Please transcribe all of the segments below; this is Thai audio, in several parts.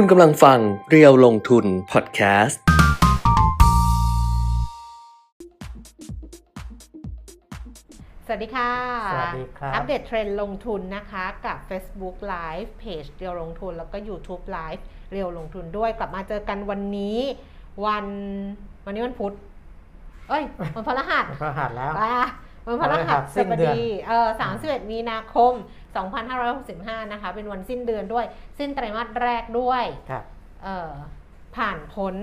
คุณกำลังฟังเรียวลงทุนพอดแคสต์ สวัสดีค่ะ สวัสดีครับ อัปเดตเทรนด์ลงทุนนะคะกับ Facebook Live เพจเรียวลงทุน แล้วก็ YouTube Live เรียวลงทุนด้วย กลับมาเจอกันวันนี้วันวันนี้วันพุธ เอ้ย วันพฤหัสพระหัสแล้ว อะวันพฤหัสสิ้บนเดือน ดีเออ31มีนาคม 2565 นะคะ เป็นวันสิ้นเดือนด้วย สิ้นไตรมาสแรกด้วยครับเออผ่านพ้น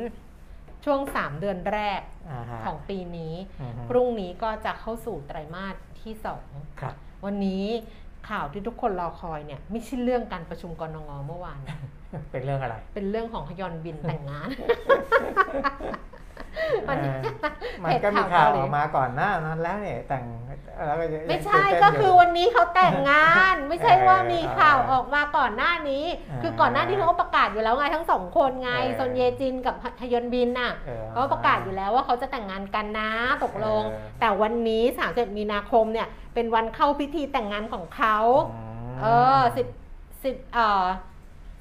ช่วง 3 เดือนแรกอ่าฮะของปีนี้อือฮึพรุ่งนี้ก็จะเข้าสู่ไตรมาสที่ครับ2วันนี้ข่าวที่ทุกคนรอคอยเนี่ยไม่ใช่เรื่องการประชุมกรงงเมื่อวานนะเป็นเรื่องอะไร เป็นเรื่องของฮยอนบินแต่งงาน มันเออมันก็มีข่าวออกมาก่อนหน้านั้นแล้วเนี่ยแต่งแล้วก็ยังไม่ใช่ตื่นเต้นก็ยู่คือวันนี้เขาแต่งงาน ไม่ใช่ว่ามีข่าวเออออกมาก่อนหน้านี้เออคือก่อนหน้านี้เขาก็ประกาศอยู่แล้วไงทั้งสองคนไงเออซอนเยจินกับฮยอนบินน่ะเออเขาประกาศอยู่แล้วว่าเขาจะแต่งงานกันนะตกลงเออแต่วันนี้31มีนาคมเนี่ยเป็นวันเข้าพิธีแต่งงานของเขามเออสิบสิบเอ่อ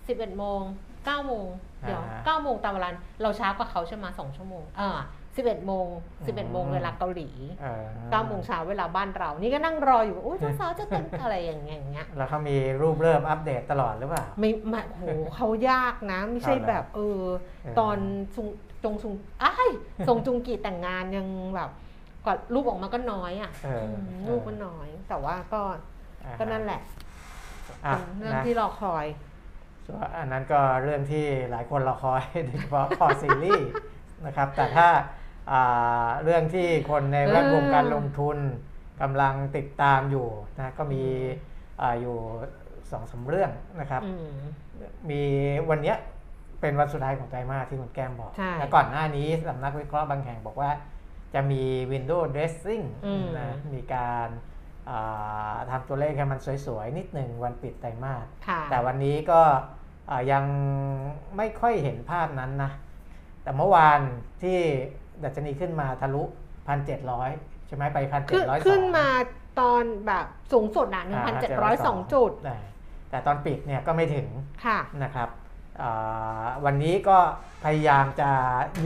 สิบเอ็ดโมงเก้าโมง เดี๋ยวอ่าเก้าโมงตามเวลาเราช้ากว่าเขาใช่ไหมสองชั่วโมงเออสิบเอ็ดโมงสิบเอ็ดโมงอืมเวลาเกาหลีเออเก้าโมงเช้าเวลาบ้านเรา นี่ก็นั่งรออยู่ว่าโอ้ยเจ้าสาวจะแต่งอะไรอย่างเงี้ยอย่างเงี้ยแล้วเขามีรูปเริ่มอัปเดตตลอดหรือเปล่าไม่ไม่โหเขายากนะ ไม่ใช่เอาเหรอแบบเออเออตอนซุงจงซุงอ้ายทรงจุงกีแต่งงานยังแบบกว่ารูปออกมาก็น้อยอะเออมรูปก็น้อย แต่ว่าก็อ่าฮะก็นั่นแหละอะเป็นเรื่องนะที่รอคอย ส่วนอันนั้นก็เรื่องที่หลายคนรอคอยโดยเฉพาะคอซีรีส์นะครับ แต่ถ้าอ่าเรื่องที่คนในแวดวงการลงทุนกำลังติดตามอยู่นะก็มีอ่าอยู่สองสามเรื่องนะครับอืมมีวันเนี้ยเป็นวันสุดท้ายของไตรมาสที่คุณแก้มบอกใช่แล้วก่อนหน้านี้สำนักวิเคราะห์บางแห่งบอกว่า จะมี Windows Dressing อืมนะมีการอ่าทำตัวเลขให้มันสวยๆ นิดหนึ่งวันปิดไตรมาสค่ะแต่วันนี้ก็อ่า ยังไม่ค่อยเห็นภาพนั้นนะ แต่เมื่อวานที่ดัชนีขึ้นมาทะลุ1,700ใช่ไหมไปขึ้น1,702ขึ้นมาตอนแบบสูงสุดอะ1,702จุดได้แต่ตอนปิดเนี่ยก็ไม่ถึงค่ะนะครับอ่าวันนี้ก็พยายามจะ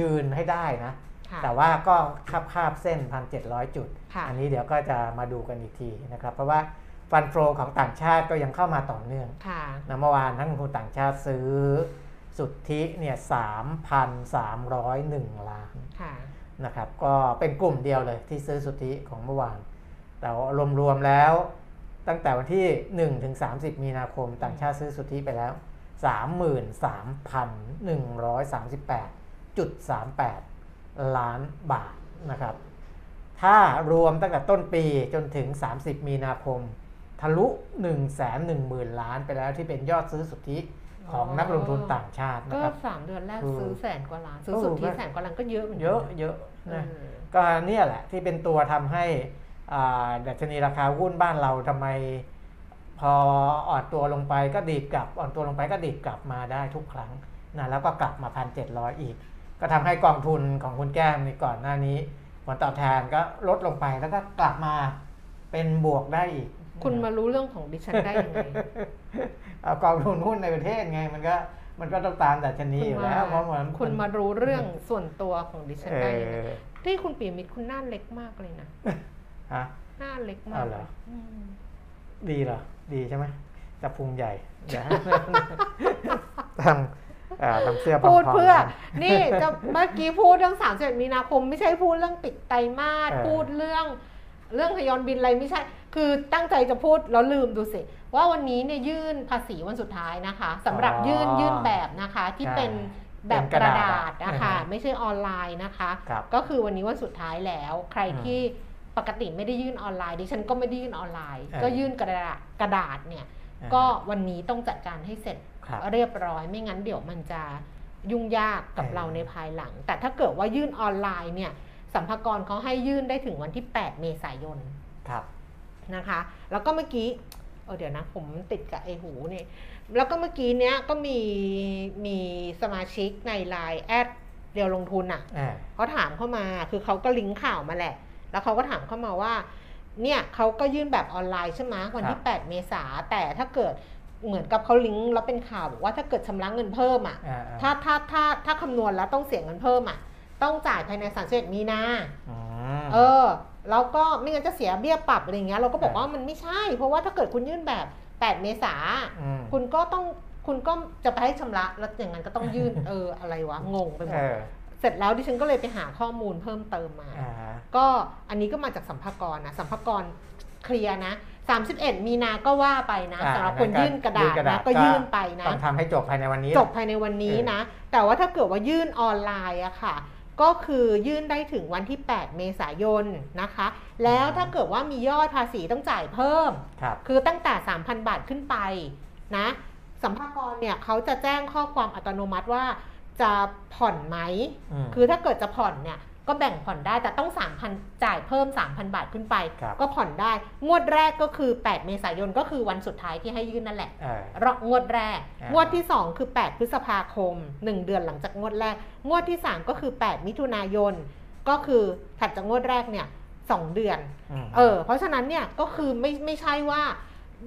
ยืนให้ได้นะค่ะแต่ว่าก็คาบคาบเส้น1,700จุดค่ะอันี้เดี๋ยวก็จะมาดูกันอีกทีนะครับ เพราะว่า ฟันโฟของต่างชาติก็ยังเข้ามาต่อเนื่องค่ะนะเมื่อวานทั้งคนต่างชาติซื้อสุทธิเนี่ย3,301ล้านค่ะนะครับ ก็เป็นกลุ่มเดียวเลยที่ซื้อสุทธิของเมื่อวาน แต่รวมๆแล้วตั้งแต่วันที่ 1 ถึง 30 มีนาคม ต่างชาติซื้อสุทธิไปแล้ว 33,138.38 ล้านบาทนะครับ ถ้ารวมตั้งแต่ต้นปีจนถึง 30 มีนาคม ทะลุ1 1 0 0 0 0 ล้านไปแล้วที่เป็นยอดซื้อสุทธิของนักลงทุนต่างชาตินะก็ครับสามเดือนแรกคือซื้อแสนกว่าล้านซื้อเออสุทธิก็แสนกว่าล้านก็เยอะเหมือนกัเยอะนเยอะนะเออก็เนี่ยแหละที่เป็นตัวทำให้อ่าดัชนีราคาหุ้นบ้านเราทำไม พออ่อนตัวลงไปก็ดีดกลับอ่อนตัวลงไปก็ดีดกลับมาได้ทุกครั้งนะแล้วก็กลับมาพันเจ็ดร้อยอีก ก็ทำให้กองทุนของคุณแก้มในก่อนหน้านี้ ผลตอบแทนก็ลดลงไปแล้วก็กลับมาเป็นบวกได้อีก คุณมารู้เรื่องของดิฉันได้ยังไงเอากองทุนหุ้นในประเทศไงมันก็มันก็ต้องตามดัชนีคุณอยู่มาแล้วเพราะมันคุณมารู้เรื่องส่วนตัวของดิฉันเอได้ยังไงอที่คุณปีมิตรคุณหน้าเล็กมากเลยนะฮะหน้าเล็กมาเอากเหรออืมดีเหรอดีใช่ไหมจะพุงใหญ่เดี๋ยวทำอ่าทำเสื้อพูดพองๆเพื่อกันนี่จะเมื่อกี้พูดเรื่อง31มีนาคม ไม่ใช่พูดเรื่องปิดไตรมาสเออพูดเรื่อง เรื่องทยอนบินอะไรไม่ใช่ คือตั้งใจจะพูดแล้วลืมดูสิ ว่าวันนี้เนี่ยยื่นภาษีวันสุดท้ายนะคะสำหรับยื่นยื่นแบบนะคะที่เป็นแบบกระดาษนะคะไม่ใช่ออนไลน์นะคะครับก็คือวันนี้วันสุดท้ายแล้ว ใครอืมที่ปกติไม่ได้ยื่นออนไลน์ดิฉันก็ไม่ได้ยื่นออนไลน์เออก็ยื่นกระดาษกระดาษเนี่ยอ่าก็วันนี้ต้องจัดการให้เสร็จครับเรียบร้อยไม่งั้นเดี๋ยวมันจะยุ่งยากกับเออเราในภายหลัง แต่ถ้าเกิดว่ายื่นออนไลน์เนี่ยสัมภากรเขาให้ยื่นได้ถึงวันที่ 8 เมษายนครับ นะคะ แล้วก็เมื่อกี้เออเดี๋ยวนะ ผมติดกับไอหูนี่ แล้วก็เมื่อกี้เนี้ยก็มีมีสมาชิกในไลน์แอดเดียวลงทุนอะอ่าเขาถามเข้ามาคือเขาก็ลิงก์ข่าวมาแหละ แล้วเขาก็ถามเข้ามาว่า เนี่ยเขาก็ยื่นแบบออนไลน์ใช่ไหมวันที่ 8 เมษาแต่ถ้าเกิดเหมือนกับเขาลิงก์แล้วเป็นข่าวบอกว่าถ้าเกิดชำระเงินเพิ่มอะอ่าถ้าถ้าถ้าถ้าคำนวณแล้วต้องเสียเงินเพิ่มอะต้องจ่ายภายใน31มีนาอืมเออ แล้วก็ไม่งั้นจะเสียเบี้ยปรับอะไรเงี้ยเราก็บอกเออว่ามันไม่ใช่ เพราะว่าถ้าเกิดคุณยื่นแบบ 8 เมษาอืมคุณก็ต้องคุณก็จะไปให้ชำระแล้วอย่างนั้นก็ต้องยื่นเอออะไรวะงงไปหมเอดอเสร็จแล้วดิฉันก็เลยไปหาข้อมูลเพิ่มเติมมาอ่าก็อันนี้ก็มาจากสัมภากระนะสัมภากระเคลียร์นะ 31 มีนาก็ว่าไปนะอ่าสำหรับคนยื่นกระดาษยื่นกระดาษนะก็ก็ยื่นไปนะต้องทำให้จบภายในวันนี้ จบภายในวันนี้นะ แต่ว่าถ้าเกิดว่ายื่นออนไลน์อะค่ะ ก็คือยื่นได้ถึงวันที่ 8 เมษายนนะคะ แล้วถ้าเกิดว่ามียอดภาษีต้องจ่ายเพิ่มครับคือตั้งแต่ 3,000 บาทขึ้นไปนะสัมภากระเนี่ยเขาจะแจ้งข้อความอัตโนมัติว่าจะผ่อนไหมมคือถ้าเกิดจะผ่อนเนี่ย ก็แบ่งผ่อนได้แต่ต้อง 3,000 จ่ายเพิ่ม 3,000 บาทขึ้นไป ครับก็ผ่อนได้ งวดแรกก็คือ 8 เมษายนก็คือวันสุดท้ายที่ให้ยื่นนั่นแหละเออรอบงวดแรก อ่างวดที่ 2 คือ 8 พฤษภาคม 1 เดือนหลังจากงวดแรก งวดที่ 3 ก็คือ 8 มิถุนายน ก็คือถัดจากงวดแรกเนี่ย2เดือน ม เออเพราะฉะนั้นเนี่ยก็คือไม่ไม่ใช่ว่า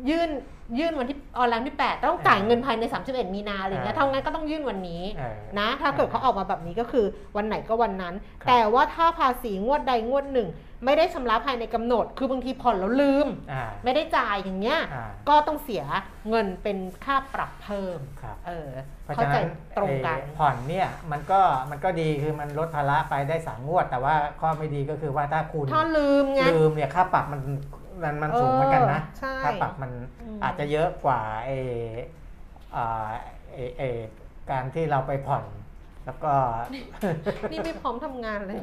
ยื่น ยื่นวันที่ออนไลน์ที่ 8 ต้องจ่ายเงินภายใน 31 มีนาอะไรอย่างเงี้ยอ่าเท่านั้นก็ต้องยื่นวันนี้เออนะ ถ้าเกิดเขาออกมาแบบนี้ก็คือวันไหนก็วันนั้นครับแต่ว่าถ้าภาษีงวดใดงวดหนึ่ง ไม่ได้ชำระภายในกำหนด คือบางทีผ่อนแล้วลืมอ่าไม่ได้จ่ายอย่างเงี้ยอ่าก็ต้องเสียเงินเป็นค่าปรับเพิ่มครับเออเพราะเข้าฉะใจนั้นตรงกันไอ้ผ่อนเนี่ยมันก็มันก็ดีคือมันลดภาระไปได้สามงวด แต่ว่าข้อไม่ดีก็คือว่าถ้าคุณถ้าลืมไงลืมเนี่ยค่าปรับมัน มันมันสูงเหมือนกันนะเออใช่ค่าปรับมันอืมอาจจะเยอะกว่าไออ่าไอไอการที่เราไปผ่อน แล้วก็ นี่ไม่พร้อมทำงานเลย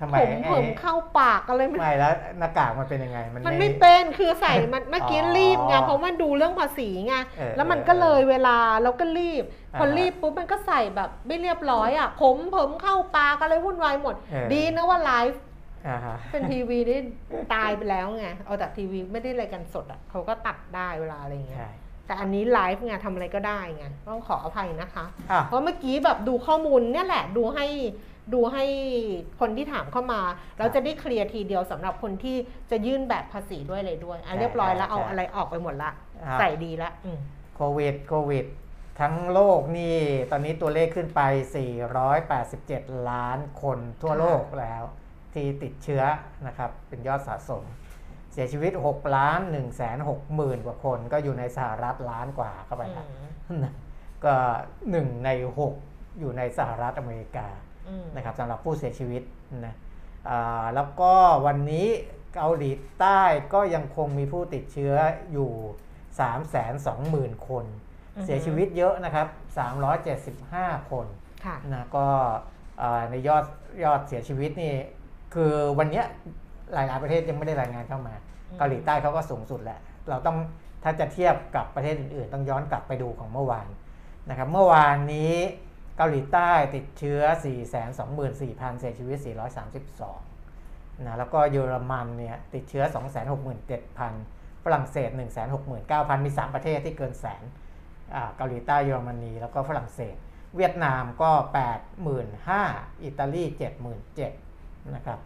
ทำไมผมไอ้ผมเข้าปากอะไรไม่ไม่แล้วหน้ากากมันเป็นยังไง มันมันไม่เป็นคือใส่มันเมื่อกี้อ๋อรีบไงเพราะว่าดูเรื่องภาษีไงเออแล้วมันก็เลยเวลาแล้วก็รีบพออ่าฮะรีบปุ๊บมันก็ใส่แบบไม่เรียบร้อยอะผมผมเข้าปากอะไรวุ่นวายหมดเออดีนะว่าไลฟ์อ่าฮะ เป็นทีวีนี่ตายไปแล้วไงเอาแต่ทีวีไม่ได้รายการสดอะเขาก็ตัดได้เวลาอะไรอย่างเงี้ยใช่แต่อันนี้ไลฟ์ไงทำอะไรก็ได้ไงต้องขออภัยนะคะอะเพราะเมื่อกี้แบบดูข้อมูลเนี่ยแหละดูให้ดูให้คนที่ถามเข้ามาเราจะได้เคลียร์ทีเดียวสำหรับคนที่จะยื่นแบบภาษีด้วยเลยด้วยอะใช่เรียบร้อยแล้วใช่เอาอะไรออกไปหมดละอะใส่ดีละอืมโควิดโควิด ทั้งโลกนี่ตอนนี้ตัวเลขขึ้นไป 487 ล้านคนทั่วโลกแล้ว ที่ติดเชื้อนะครับเป็นยอดสะสม เสียชีวิต6ล้าน1แสน6หมื่นกว่าคน ก็อยู่ในสหรัฐล้านกว่าเข้าไปแล้วก็1ใน 6 อยู่ในสหรัฐอเมริกาอืมนะครับสำหรับผู้เสียชีวิตนะอ่าแล้วก็วันนี้เกาหลีใต้ก็ยังคงมีผู้ติดเชื้ออยู่ 3 2 0 0 0 0 คนอือฮึเสียชีวิตเยอะนะครับ 375 คนค่ะนะก็อ่าในยอดยอดเสียชีวิตนี่ คือวันเนี้ยหลายๆประเทศยังไม่ได้รายงานเข้ามาอืมเกาหลีใต้เขาก็สูงสุดแหละ เราต้องถ้าจะเทียบกับประเทศอื่นๆ ต้องย้อนกลับไปดูของเมื่อวานนะครับเมื่อวานนี้เกาหลีใต้ติดเชื้อ 424,000 เสียชีวิต 432นะแล้วก็เยอรมันเนี่ยติดเชื้อ 267,000 ฝรั่งเศส 169,000 มี 3 ประเทศที่เกินแสนอ่าเกาหลีใต้เยอรมนีแล้วก็ฝรั่งเศส เวียดนามก็ 85,000 อิตาลี 77,000 นะครับ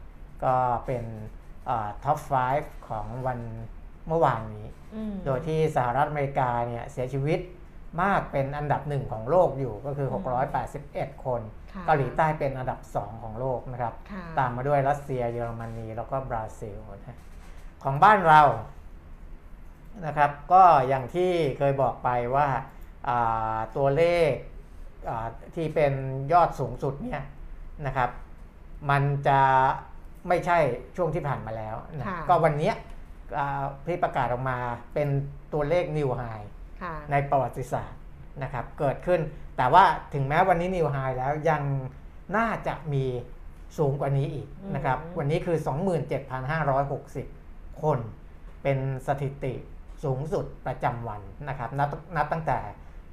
ก็เป็นท็อป 5 ของวันเมื่อวานนี้อืมโดยที่สหรัฐอเมริกาเนี่ยเสียชีวิตมากเป็นอันดับหนึ่งของโลกอยู่ก็คือ 681 คนค่ะเกาหลีใต้เป็นอันดับ 2 ของโลกนะครับค่ะตามมาด้วยรัสเซียเยอรมนีแล้วก็บราซิลนะของบ้านเรานะครับ ก็อย่างที่เคยบอกไปว่าอ่าตัวเลขอ่าที่เป็นยอดสูงสุดเนี่ยนะครับ มันจะไม่ใช่ช่วงที่ผ่านมาแล้วนะค่ะก็วันเนี้ยอ่าที่ประกาศออกมาเป็นตัวเลขนิวไฮค่ะในประวัติศาสตร์นะครับเกิดขึ้นแต่ว่าถึงแม้วันนี้นิวไฮแล้วยังน่าจะมีสูงกว่านี้อีกนะครับอืมวันนี้คือ 27,560 คนเป็นสถิติสูงสุดประจำวันนะครับนับนับตั้งแต่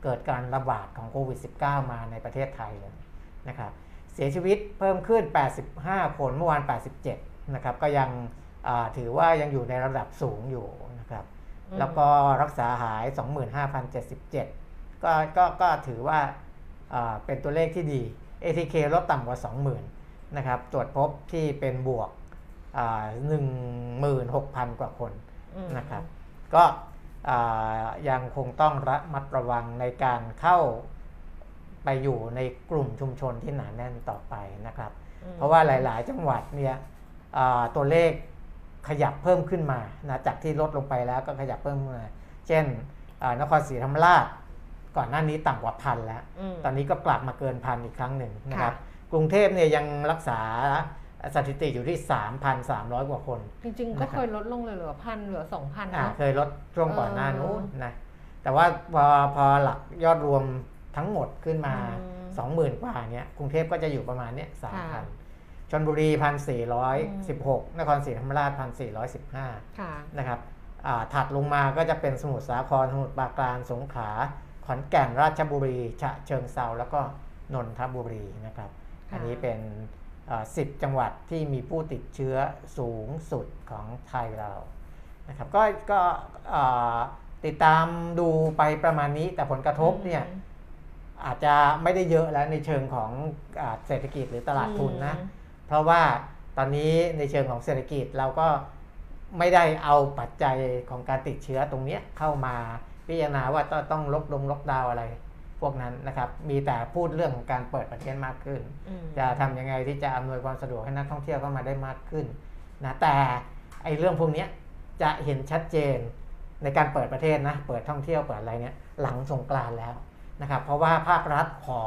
เกิดการระบาดของโควิด -19 มาในประเทศไทยเลยนะครับเสียชีวิตเพิ่มขึ้น 85 คนเมื่อวาน 87 นะครับ ก็ยังอ่าถือว่ายังอยู่ในระดับสูงอยู่นะครับอืมแล้วก็รักษาหาย 25,077 ก็ก็ก็ถือว่าอ่าเป็นตัวเลขที่ดี ATK ลดต่ำกว่า 20,000 นะครับ ตรวจพบที่เป็นบวกอ่า16,000 กว่าคนอืมนะครับ ก็อ่ายังคงต้องระมัดระวังในการเข้า ไปอยู่ในกลุ่มชุมชนที่หนาแน่นต่อไปนะครับอืมเพราะว่าหลาย ๆ จังหวัดเนี่ยอ่าตัวเลขขยับเพิ่มขึ้นมานะจากที่ลดลงไปแล้วก็ขยับเพิ่มขึ้นมา เช่นอ่านครศรีธรรมราช ก่อนหน้านี้ต่ำกว่าพันแล้วมตอนนี้ก็กลับมาเกินพันอีกครั้งหนึ่งนะครับค่ะกรุงเทพเนี่ยยังรักษาสถิติอยู่ที่ 3,300 กว่าคน จริงๆ ก็เคยลดลงเลยเหลือพันเหลือสองพันอ่าเนาะเคยลดช่วงก่อนหน้าเออนู้นนะแต่ว่าพอพอหลักยอดรวม ทั้งหมดขึ้นมาอืม20,000 กว่าเนี่ยกรุงเทพก็จะอยู่ประมาณเนี้ยค่ะ3,000ชนบุรี1,416นครศรีธรรมราช1,415ค่ะนะครับอ่าถัดลงมาก็จะเป็นสมุทรสาครสมุทรปราการสงขลาขอนแก่นราชบุรีฉะเชิงเซาแล้วก็นนทบุรีนะครับค่ะอันนี้เป็นอ่า10จังหวัดที่มีผู้ติดเชื้อสูงสุดของไทยเรานะครับก็ก็อ่าติดตามดูไปประมาณนี้แต่ผลกระทบเนี่ย อืมอาจจะไม่ได้เยอะแล้วในเชิงของอาเศรษฐกิจหรือตลาดทุนนะอืมเพราะว่าตอนนี้ในเชิงของเศรษฐกิจเราก็ไม่ได้เอาปัจจัยของการติดเชื้อตรงเนี้ยเข้ามาพิจารณาว่าต้องต้องลดลงล็อกดาวน์อะไรพวกนั้นนะครับ มีแต่พูดเรื่องของการเปิดประเทศมากขึ้นอืมจะทำยังไงที่จะอำนวยความสะดวกให้นักท่องเที่ยวเข้ามาได้มากขึ้นนะแต่ไอ้เรื่องพวกเนี้ยจะเห็นชัดเจนในการเปิดประเทศนะ เปิดท่องเที่ยวเปิดอะไรเนี่ยหลังสงกรานต์แล้ว นะครับเพราะว่าภาครัฐขอ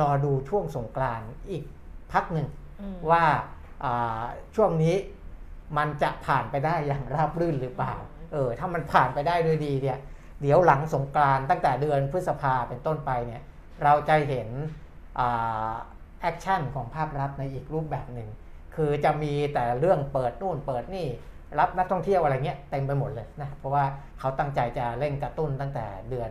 รอดูช่วงสงกรานต์อีกพักหนึ่งอืมว่าอ่าช่วงนี้มันจะผ่านไปได้อย่างราบรื่นหรือเปล่าเออถ้ามันผ่านไปได้ด้วยดีเนี่ยเดี๋ยวหลังสงกรานต์ตั้งแต่เดือนพฤษภาเป็นต้นไปเนี่ยเราจะเห็นaction ของภาครัฐในอีกรูปแบบหนึ่งคือจะมีแต่เรื่องเปิดนู่นเปิดนี่รับนักท่องเที่ยวอะไรเงี้ยเต็มไปหมดเลยนะเพราะว่าเขาตั้งใจจะเร่งกระตุ้นตั้งแต่เดือน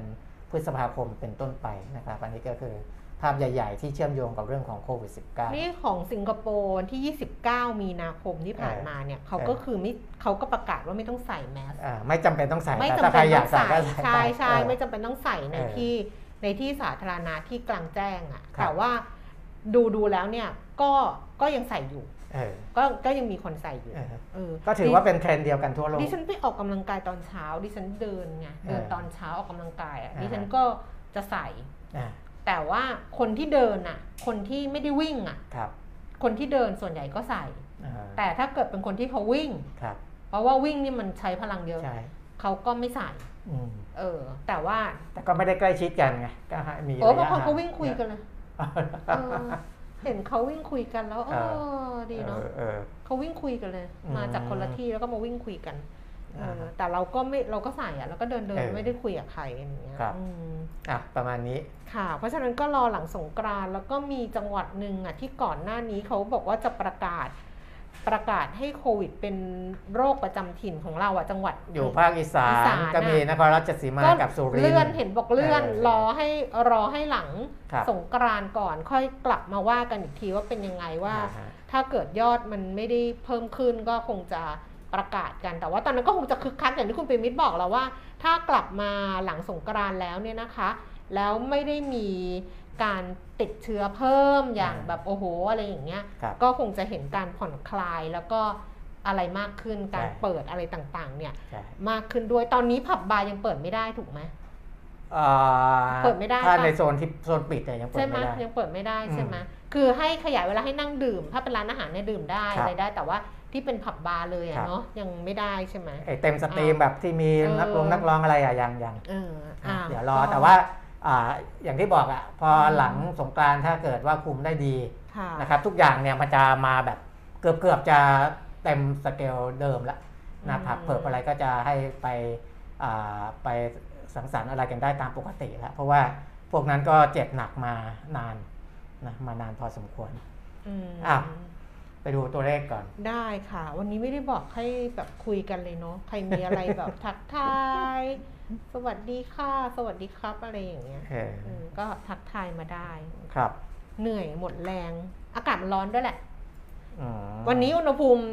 พฤษภาคมเป็นต้นไปนะครับ อันนี้ก็คือภาพใหญ่ ๆ ที่เชื่อมโยงกับเรื่องของโควิด -19 นี่ของสิงคโปร์ที่ 29 มีนาคมที่ผ่านมาเนี่ยเขาก็คือไม่เขาก็ประกาศว่าไม่ต้องใส่แมสอ่าไม่จำเป็นต้องใส่ไม่แต่จำถ้าใคเป็รนอยาต้กองใส่ใส่ก็ใส่ใช่ไปใช่เออไม่จำเป็นต้องใส่ในเออที่ในที่สาธารณะที่กลางแจ้งอะครับแต่ว่าดูดูแล้วเนี่ยก็ก็ยังใส่อยู่เออ ก็ก็ยังมีคนใส่อยู่เออเออก็ถือว่าเป็นเทรนด์เดียวกันทั่วโลกดิฉันไปออกกำลังกายตอนเช้า ดิฉันเดินไงเดินเออตอนเช้าออกกำลังกายอะอ่าดิฉันก็จะใส่อ่าแต่ว่าคนที่เดินอะ คนที่ไม่ได้วิ่งอะครับ คนที่เดินส่วนใหญ่ก็ใส่อ่าแต่ถ้าเกิดเป็นคนที่เขาวิ่งครับ เพราะว่าวิ่งนี่มันใช้พลังเยอะใช่เขาก็ไม่ใส่อืมเออ แต่ว่าแต่ก็ไม่ได้ใกล้ชิดกันไงก็ให้มีโอ้ระบางยะคนห่เขาวิ่งคุยกันเลย เอเออเห็นเขาวิ่งคุยกันแล้วเอเออดีเนาะอเออเขาวิ่งคุยกันเลยอืมมาจากคนละที่แล้วก็มาวิ่งคุยกันเอออ่าแต่เราก็ไม่เราก็ใส่อะแล้วก็เดินเดินเออไม่ได้คุยกับใครอย่างเงี้ยครับอืมอะประมาณนี้ค่ะ เพราะฉะนั้นก็รอหลังสงกรานต์แล้วก็มีจังหวัดหนึ่งอะที่ก่อนหน้านี้เขาบอกว่าจะประกาศ ประกาศให้โควิดเป็นโรคประจำถิ่นของเราอะจังหวัด อยู่ภาคอีสาอีนสานก็มีน่ะนครราชสีมาก็กับสุรินทร์เลื่อนเห็นบอกเลื่อนเออรอให้รอให้หลังครับ สงกรานต์ก่อนค่อยกลับมาว่ากันอีกทีว่าเป็นยังไงว่า อ่าฮะ ถ้าเกิดยอดมันไม่ได้เพิ่มขึ้นก็คงจะประกาศกัน แต่ว่าตอนนั้นก็คงจะคึกคักอย่างที่คุณปิมิตบอกแล้วว่า ถ้ากลับมาหลังสงกรานต์แล้วเนี่ยนะคะ แล้วไม่ได้มี การติดเชื้อเพิ่มอย่างแบบโอ้โหอะไรอย่างเงี้ย ครับก็คงจะเห็นการผ่อนคลายแล้วก็อะไรมากขึ้นการใช่ เปิดอะไรต่างๆ เนี่ย ใช่มากขึ้นด้วยตอนนี้ผับบาร์ยังเปิดไม่ได้ถูกไหม อ่าเปิดไม่ได้ถ้าปะในโซนที่โซนปิดเนี่ยยังเปิดใช่ไหมไม่ได้ ยังเปิดไม่ได้อืมใช่ไหมคือให้ขยายเวลาให้นั่งดื่ม ถ้าเป็นร้านอาหารเนี่ยดื่มได้ครับอะไรได้ แต่ว่าที่เป็นผับบาร์เลยครัอะบ เนาะยังไม่ได้ใช่ไหม ไอ้เต็มสตรีมแบบที่มีเออนักลงนักร้องอะไรอะยังยังเอออะอ่าเดี๋ยวรอก็แต่ว่า อ่าอย่างที่บอกอะพออมหลังสงกรานต์ถ้าเกิดว่าคุมได้ดีค่ะนะครับ ทุกอย่างเนี่ยมันจะมาแบบเกือบเกือบจะเต็มสเกลเดิมแล้วนะผับเพิบอะไรก็จะให้ไปอ่าไปสังสรรค์อะไรกันได้ตามปกติแล้วเพราะว่าพวกนั้นก็เจ็บหนักมานานนะมานานพอสมควรอืมอะไปดูตัวเลขก่อน ได้ค่ะ วันนี้ไม่ได้บอกให้แบบคุยกันเลยเนาะใครมีอะไรแบบทักทายสวัสดีค่ะ สวัสดีครับอะไรอย่างเงี้ยเออเออก็ทักทายมาได้ ครับเหนื่อยหมดแรง อากาศมันร้อนด้วยแหละ อืมวันนี้อุณหภูมิ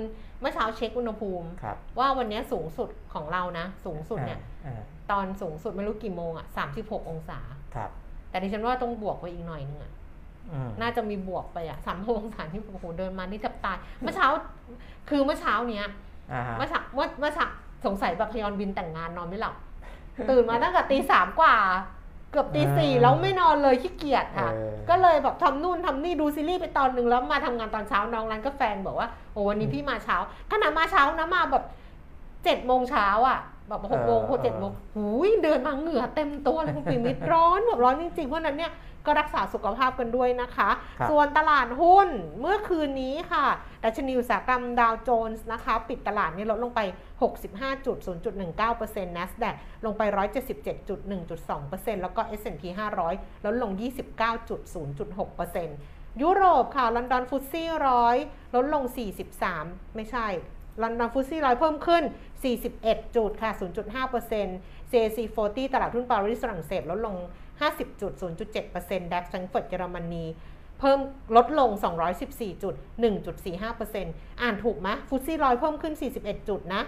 เมื่อเช้าเช็คอุณหภูมิ ครับว่าวันนี้สูงสุดของเรานะ สูงสุดเนี่ย อ่าอ่าตอนสูงสุดไม่รู้กี่โมงอะ36 องศา ครับแต่ดิฉันว่าต้องบวกไปอีกหน่อยนึงอะอืมน่าจะมีบวกไปอะสามองศาที่โอ้โหเดินมานี่แทบตาย เมื่อเช้า คือเมื่อเช้าเนี้ย อ่าฮะเมื่อเช้าเมื่อเมื่อเช้าสงสัยแบบพยอนบินแต่งงานนอนไม่หลับ ตื่นมาตั้งแต่ตีสามกว่า เกือบตีสี่อ่าแล้วไม่นอนเลยขี้เกียจค่ะเออก็เลยแบบทำนู่นทำนี่ดูซีรีส์ไปตอนหนึ่งแล้วมาทำงานตอนเช้าน้องร้านกาแฟบอกว่าโอ้วันนี้พี่มาเช้าขนาดมาเช้านะมาแบบเจ็ดโมงเช้าอะ แบบหกโมงเออหกเจ็ดโมงหูยเดินมาเหงื่อเต็มตัวเลยคุณปิมิตรร้อนแบบร้อนจริงๆ เพราะฉะนั้นเนี่ยก็รักษาสุขภาพกันด้วยนะคะครับส่วนตลาดหุ้นเมื่อคืนนี้ค่ะ ดัชนีอุตสาหกรรมดาวโจนส์นะคะ ปิดตลาดนี่ลดลงไป 65.0.19% NASDAQ ลงไป 177.1.2%แล้วก็ S&P 500 ลดลง 29.0.6%ยุโรปค่ะ ลอนดอนฟุตซี่ร้อยลดลง 43 ไม่ใช่ลอนดอนฟุตซี่ร้อยเพิ่มขึ้น 41 จุดค่ะ 0.5% CAC 40 ตลาดหุ้นปารีสฝรั่งเศสลดลง 50.0.7% DAX แฟรงก์เฟิร์ตเยอรมนีเพิ่มลดลง 214.1.45%อ่านถูกไหมฟุตซี่ร้อยเพิ่มขึ้น 41 จุดนะ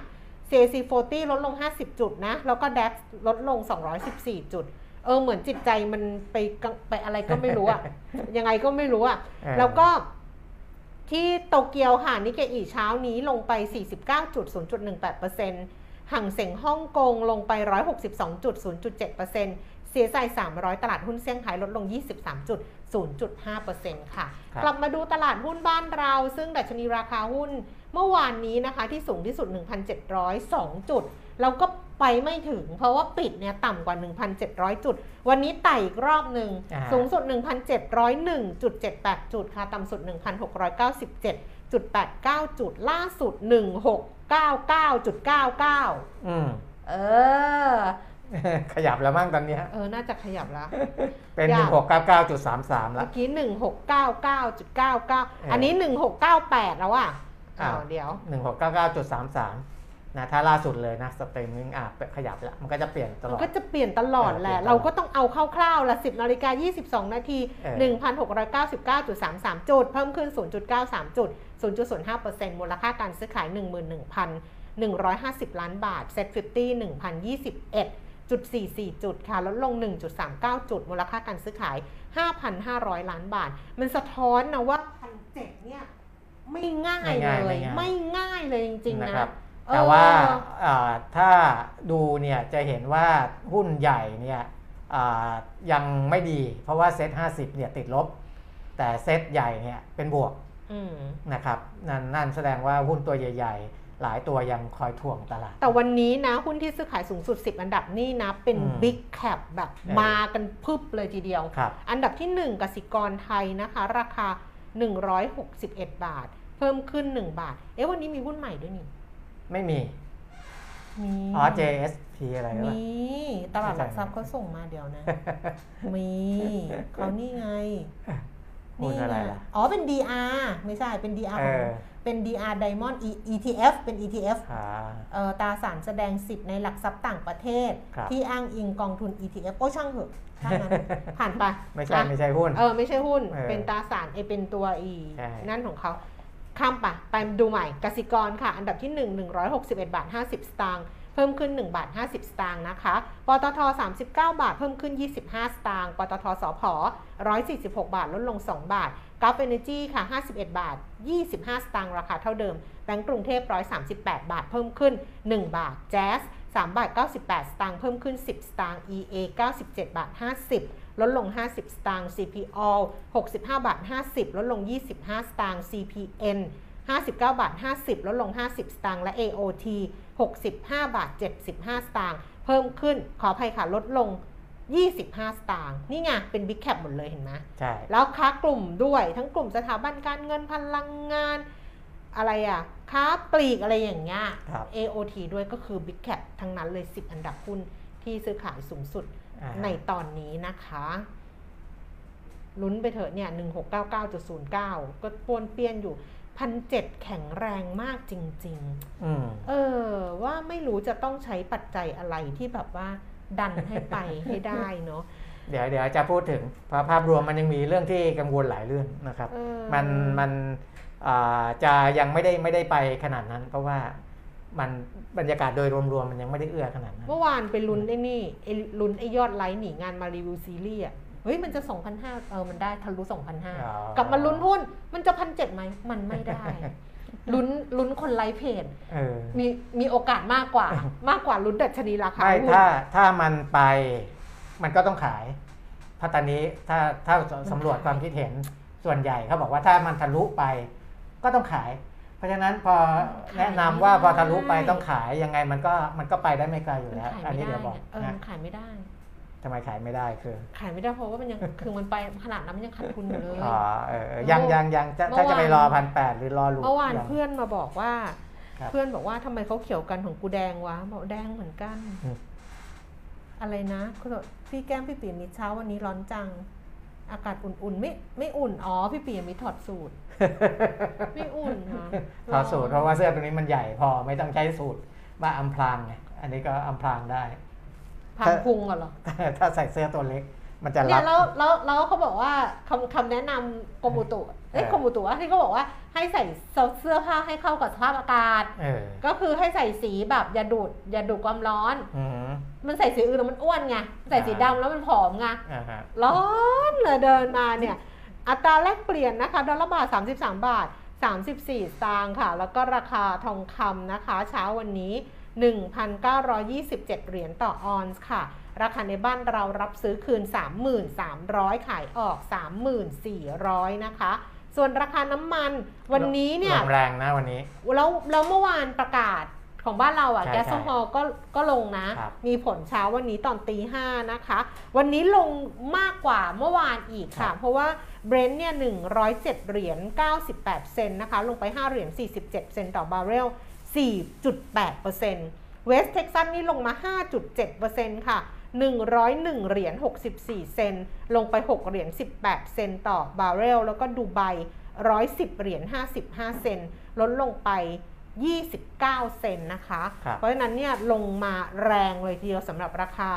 CAC 40 ลดลง 50 จุดนะ แล้วก็ DAX ลดลง 214 จุด เออ เหมือนจิตใจมันไปกังไปอะไรก็ไม่รู้อะยังไงก็ไม่รู้อะเออแล้วก็ ที่โตเกียวค่ะนิเกอีเช้านี้ลงไป 49.0.18%ห่างเส็งฮ่องกงลงไป 162.0.7%เสียใจ 300 ตลาดหุ้นเซี่ยงไฮ้ลดลง 23.0.5%ค่ะครับกลับมาดูตลาดหุ้นบ้านเรา ซึ่งดัชนีราคาหุ้นเมื่อวานนี้นะคะที่สูงที่สุด 1,702 จุด เราก็ไปไม่ถึง เพราะว่าปิดเนี่ยต่ำกว่า 1,700 จุด วันนี้ไต่อีกรอบหนึ่งอ่าสูงสุด 1,701.78 จุดค่ะต่ำสุด 1,697.89 จุดล่าสุด 1699.99อืมเออ ขยับแล้วมั่งตอนเนี้ยเออ น่าจะขยับแล้ว เป็นอยาก1699.33เมื่ละอกี้ 1699.99 อันนี้ 1698 แล้วอะอ้าวอ้าวเดี๋ยว 1699.33 นะถ้าล่าสุดเลยนะสเปรมิงอะขยับแล้วมันก็จะเปลี่ยนตลมัอนดก็จะเปลี่ยนตลอดแหละเออเปลี่ยนตลอดเราก็ต้องเอาคร่าวๆละ10นาฬิกา22 นาทีเออ1,699.33 จุด เพิ่มขึ้น 0.93 จุด 0.05%มูลค่าการซื้อขาย 11,150 ล้านบาท Set 50 1,021จุด44 จุดค่ะลดลง 1.39 จุด มูลค่าการซื้อขาย 5,500 ล้านบาท มันสะท้อนนะว่า1,700เนี่ยไม่ง่ายไม่เลง่ายยไม่ง่ายไม่ง่ายเลยจริงๆนะนะครับเออ แต่ว่าอ่าถ้าดูเนี่ยจะเห็นว่าหุ้นใหญ่เนี่ยอ่ายังไม่ดี เพราะว่า SET50 เนี่ยติดลบ แต่เซ็ตใหญ่เนี่ยเป็นบวกอืมนะครับนั่นนั่นแสดงว่าหุ้นตัวใหญ่ ๆ หลายตัวยังคอยถ่วงตลาด แต่วันนี้นะ หุ้นที่ซื้อขายสูงสุด 10 อันดับนี่นะ เป็นอืม big cap แบบเออมากันพึบเลยทีเดียวครับอันดับที่ 1กสิกรไทยนะคะ ราคา 161 บาท เพิ่มขึ้น 1 บาท เอ๊ะวันนี้มีหุ้นใหม่ด้วยนี่ ไม่มี มี อ๋อ JSP อะไรวะมี ตลาดหลักทรัพย์เขาส่งมาเดี๋ยวนะ มีเขานี่ไงหุ้นอะไรล่ะ อ๋อ เป็น DR ไม่ใช่ เป็น DR เอของอเป็น DR Diamond E- ETF เป็น ETF อ่า เอ่อตราสารแสดงสิทธิ์ในหลักทรัพย์ต่างประเทศ ครับที่อ้างอิงกองทุน ETF โอ้ช่างเหอะช่างนั้นผ่านไปไม่ใช่อะไม่ใช่หุ้น เออไม่ใช่หุ้น เออเป็นตราสารเอเป็นตัวอี ใช่ นั่นของเขา ข้ามไปไปดูใหม่กสิกรค่ะ อันดับที่ 1 161 บาท 50 สตางค์เพิ่มขึ้น 1 บาท 50 สตางค์นะคะ ปตท 39 บาท เพิ่มขึ้น 25 สตางค์ ปตทสพ146 บาท ลดลง 2 บาทกราฟเอเนจีค่ะ 51 บาท 25 สตางค์ราคาเท่าเดิม แบงก์กรุงเทพ 138 บาท เพิ่มขึ้น 1 บาท แจ๊ส3บาท 98 สตางค์ เพิ่มขึ้น 10 สตางค์ EA 97 บาท 50 ลดลง 50 สตางค์ CPO 65 บาท 50 ลดลง 25 สตางค์ CPN 59 บาท 50 ลดลง 50 สตางค์และ AOT 65 บาท 75 สตางค์เพิ่มขึ้นขออภัยค่ะ ลดลง 25 สตางค์นี่ไงเป็นบิ๊กแคปหมดเลยเห็นไหมใช่แล้วค้ากลุ่มด้วยทั้งกลุ่มสถาบันการเงินพลังงานอะไรอะ ค้าปลีกอะไรอย่างเงี้ยครับ AOT ด้วยก็คือ Big Cap ทั้งนั้นเลย 10 อันดับหุ้นที่ซื้อขายสูงสุดอ่า ในตอนนี้นะคะลุ้นไปเถอะเนี่ย1699.09ก็ป้วนเปี้ยนอยู่พันเจ็ดแข็งแรงมากจริงอืมๆเออ ว่าไม่รู้จะต้องใช้ปัจจัยอะไรที่แบบว่าดันให้ไปให้ได้เนาะเดี๋ยวเดี๋ยวจะพูดถึงเพราะภาพรวมมันยังมีเรื่องที่กังวลหลายเรื่องนะครับเออมันมันอ่าจะยังไม่ได้ไม่ได้ไปขนาดนั้น เพราะว่ามัน บรรยากาศโดยรวมๆมันยังไม่ได้เอื้อขนาดนั้นเมื่อวานไปลุ้นไอ้นี่ไอ้ลุ้นไอ้ยอดไลค์หนีงานมารีวิวซีรีส์อะเฮ้ยมันจะ 2,500เออมันได้ทะลุอ๋อ2,500กลับมาลุ้นหุ้นมันจะพันเจ็ดไหมมันไม่ได้ลุ้นลุ้นคนไลฟ์เพจเออมีมีโอกาสมากกว่ามากกว่าลุ้นดัชนีราคาไม่หุ้นถ้าถ้ามันไปมันก็ต้องขายเพราะตอนนี้ถ้าถ้าสำรวจความคิดเห็นส่วนใหญ่เขาบอกว่าถ้ามันทะลุไปก็ต้องขายเพ ราะฉะนั้นพอแนะนำว่าพอทะลุไปต้องขายยังไงมันก็มันก็ไปได้ไม่ไกลอยู่แล้วขายอันไม่นี้ได้เดี๋ยวบอกเออนะขายไม่ได้ทำไมขายไม่ได้คือ ขายไม่ได้เพราะว่ามันยังคือมันไปขนาดนั้นมันยังขาดทุนอยู่เลยอ๋อเออเออยังยังยังจะถ้าจะไปรอพันแปดหรือรอหลุดเมื่อวานยังเพื่อนมาบอกว่าครับเพื่อนบอกว่าทำไมเขาเขียวกันของกูแดงวะบอกแดงเหมือนกันอืมอะไรนะคุณบอกพี่แก้มพี่ปีมิตรเช้าวันนี้ร้อนจัง อากาศอุ่นๆ ไม่ไม่อุ่น อ๋อ พี่ปีมิตรถอดสูตร ไม่อุ่นค่ะถอดสูตรเพราะว่าเสื้อตัวนี้มันใหญ่พอไม่ต้องใช้สูตรมาอำพรางไงอันนี้ก็อำพรางได้พังพุงก่อนเหรอ ถ้าใส่เสื้อตัวเล็ก มันจะเนี่รัยบแล้วแล้วแล้วเขาบอกว่าคำคำแนะนำกรมอุตุ เอ้ยเออกรมอุตุว่าที่เขาบอกว่าให้ใส่เสื้อผ้าให้เข้ากับสภาพอากาศเออก็คือให้ใส่สีแบบอย่าดูดอย่าดูดความร้อนอืมมันใส่สีอื่นแล้วมันอ้วนไงใส่สีดำแล้วมันผอมไงอ่าฮะร้อนเลยเดินมาเนี่ย อัตราแลกเปลี่ยนนะคะดอลลาร์บาท 33 บาท 34 สตางค์ค่ะ แล้วก็ราคาทองคำนะคะ เช้าวันนี้ 1,927 เหรียญต่อออนซ์ค่ะ ราคาในบ้านเรารับซื้อคืน 3,300ขายออก 3,400 นะคะ ส่วนราคาน้ำมันวันนี้เนี่ยลงแรงนะวันนี้แล้วแล้วเมื่อวานประกาศของบ้านเราอะใช่แก๊สโซฮอลก็ก็ลงนะครับมีผลเช้าวันนี้ตอนตีห้านะคะ วันนี้ลงมากกว่าเมื่อวานอีกค่ะ เพราะว่าเบรนท์เนี่ย107เหรียญ98เซนต์นะคะ ลงไป5เหรียญ47เซนต์ต่อบาร์เรล4.8%เวสเท็กซัสนี่ลงมา5.7%ค่ะ 101 เหรียญ 64 เซนต์ลงไป 6 เหรียญ 18 เซนต์ต่อบาร์เรล แล้วก็ดูไบ 110 เหรียญ 55 เซนต์ลดลงไป 29 เซนต์นะคะครับเพราะฉะนั้นเนี่ยลงมาแรงเลยทีเดียวสำหรับราคา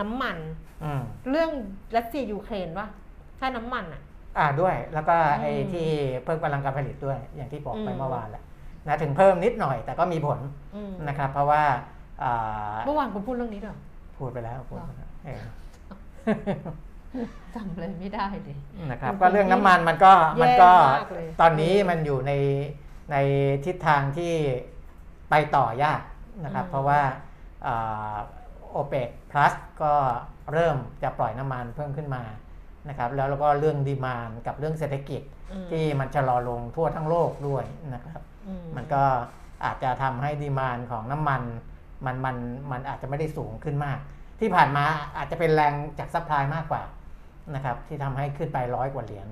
น้ำมันอืมเรื่องรัสเซียยูเครนว่าถ้าน้ำมันอะ อ่าด้วย แล้วก็ไอ้อืมที่เพิ่มกำลังการผลิตด้วย อย่างที่บอกไปอืมเมื่อวานแหละนะถึงเพิ่มนิดหน่อยแต่ก็มีผลอืมนะครับ เพราะว่าอ่าเมื่อวานคุณพูดเรื่องนี้ด้วยเหรอ พูดไปแล้วพูดไปแล้วเออจำเลยไม่ได้เลยนะครับจริงๆก็เรื่องน้ำมันมันก็แย่มันก็มากเลยตอนนี้มันอยู่ในในทิศทางที่ไปต่อยากนะครับ เพราะว่าโอเปก plus ก็เริ่มจะปล่อยน้ำมันเพิ่มขึ้นมานะครับแล้วแล้วก็เรื่องดีมานกับเรื่องเศรษฐกิจอืมที่มันชะลอลงทั่วทั้งโลกด้วยนะครับอืมันก็อาจจะทำให้ดีมานของน้ำมัน มันมันมันอาจจะไม่ได้สูงขึ้นมาก ที่ผ่านมาอาจจะเป็นแรงจาก supply มากกว่านะครับที่ทำให้ขึ้นไปร้อยกว่าเหรียญ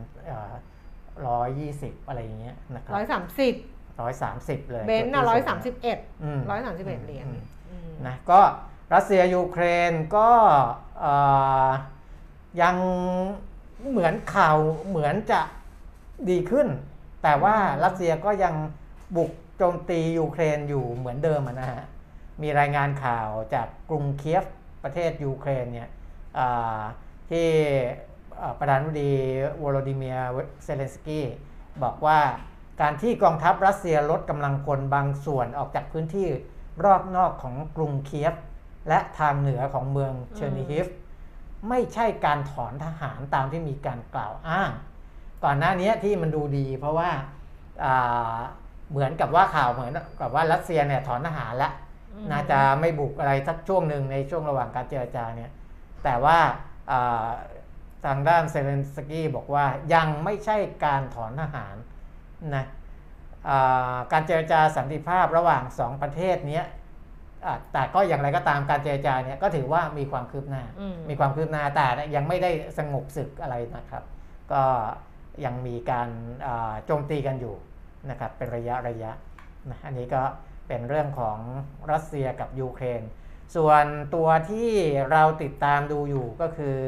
ร้อยยี่สิบอะไรอย่างเงี้ยนะครับร้อยสามสิบร้อยสามสิบเลยเบรนท์น่ะร้อยสามสิบเอ็ดมร้อยสามสิบเอ็ดเหรียญมอืมนะก็รัสเซียยูเครนก็เอ่อยังเหมือนข่าวเหมือนจะดีขึ้น แต่ว่ารัสเซียก็ยังบุกโจมตียูเครนอยู่เหมือนเดิมอะนะฮะ มีรายงานข่าวจากกรุงเคียฟประเทศยูเครนเนี่ยที่ประธานาธิบดีวโลดิเมียร์เซเลนสกี้บอกว่าการที่กองทัพรัสเซียลดกำลังพลบางส่วนออกจากพื้นที่รอบนอกของกรุงเคียฟ และทางเหนือของเมืองเชอร์นิฮิฟไม่ใช่การถอนทหารตามที่มีการกล่าวอ้าง ก่อนหน้านี้ที่มันดูดี เพราะว่าเหมือนกับว่าข่าวเหมือนกับว่ารัสเซียเนี่ยถอนทหารแล้ว น่าจะไม่บุกอะไรสักช่วงหนึ่งในช่วงระหว่างการเจรจาเนี่ยแต่ว่าอ่าทางด้านเซเลนสกี้บอกว่ายังไม่ใช่การถอนทหารนะอ่าการเจรจาสันติภาพระหว่างสองประเทศเนี้ยอ่าแต่ก็อย่างไรก็ตามการเจรจาเนี่ยก็ถือว่ามีความคืบหน้าอืมมีความคืบหน้าแต่ยังไม่ได้สงบศึกอะไรนะครับ ก็ยังมีการอ่าโจมตีกันอยู่นะครับเป็นระยะระยะนะอันนี้ก็ เป็นเรื่องของรัสเซียกับยูเครน ส่วนตัวที่เราติดตามดูอยู่ก็คือ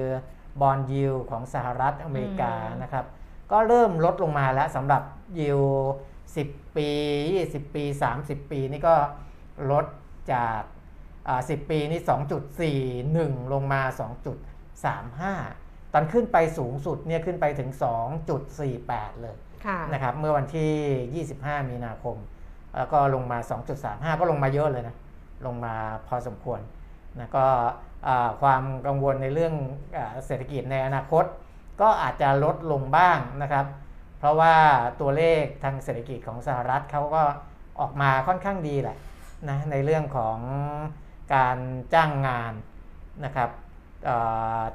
บอลยิวของสหรัฐอเมริกาอืมนะครับ ก็เริ่มลดลงมาแล้วสำหรับยิว 10 ปี 20 ปี 30 ปีนี่ก็ลดจากอ่า10 ปีนี่2.41 ลงมา 2.35 ตอนขึ้นไปสูงสุดเนี่ยขึ้นไปถึง 2.48 เลยค่ะนะครับเมื่อวันที่ 25 มีนาคม แล้วก็ลงมา 2.35 ก็ลงมาเยอะเลยนะ ลงมาพอสมควรนะก็ความกังวลในเรื่องอเศรษฐกิจในอนาคต ก็อาจจะลดลงบ้างนะครับ เพราะว่าตัวเลขทางเศรษฐกิจของสหรัฐเขาก็ออกมาค่อนข้างดีแหละนะในเรื่องของการจ้างงานนะครับ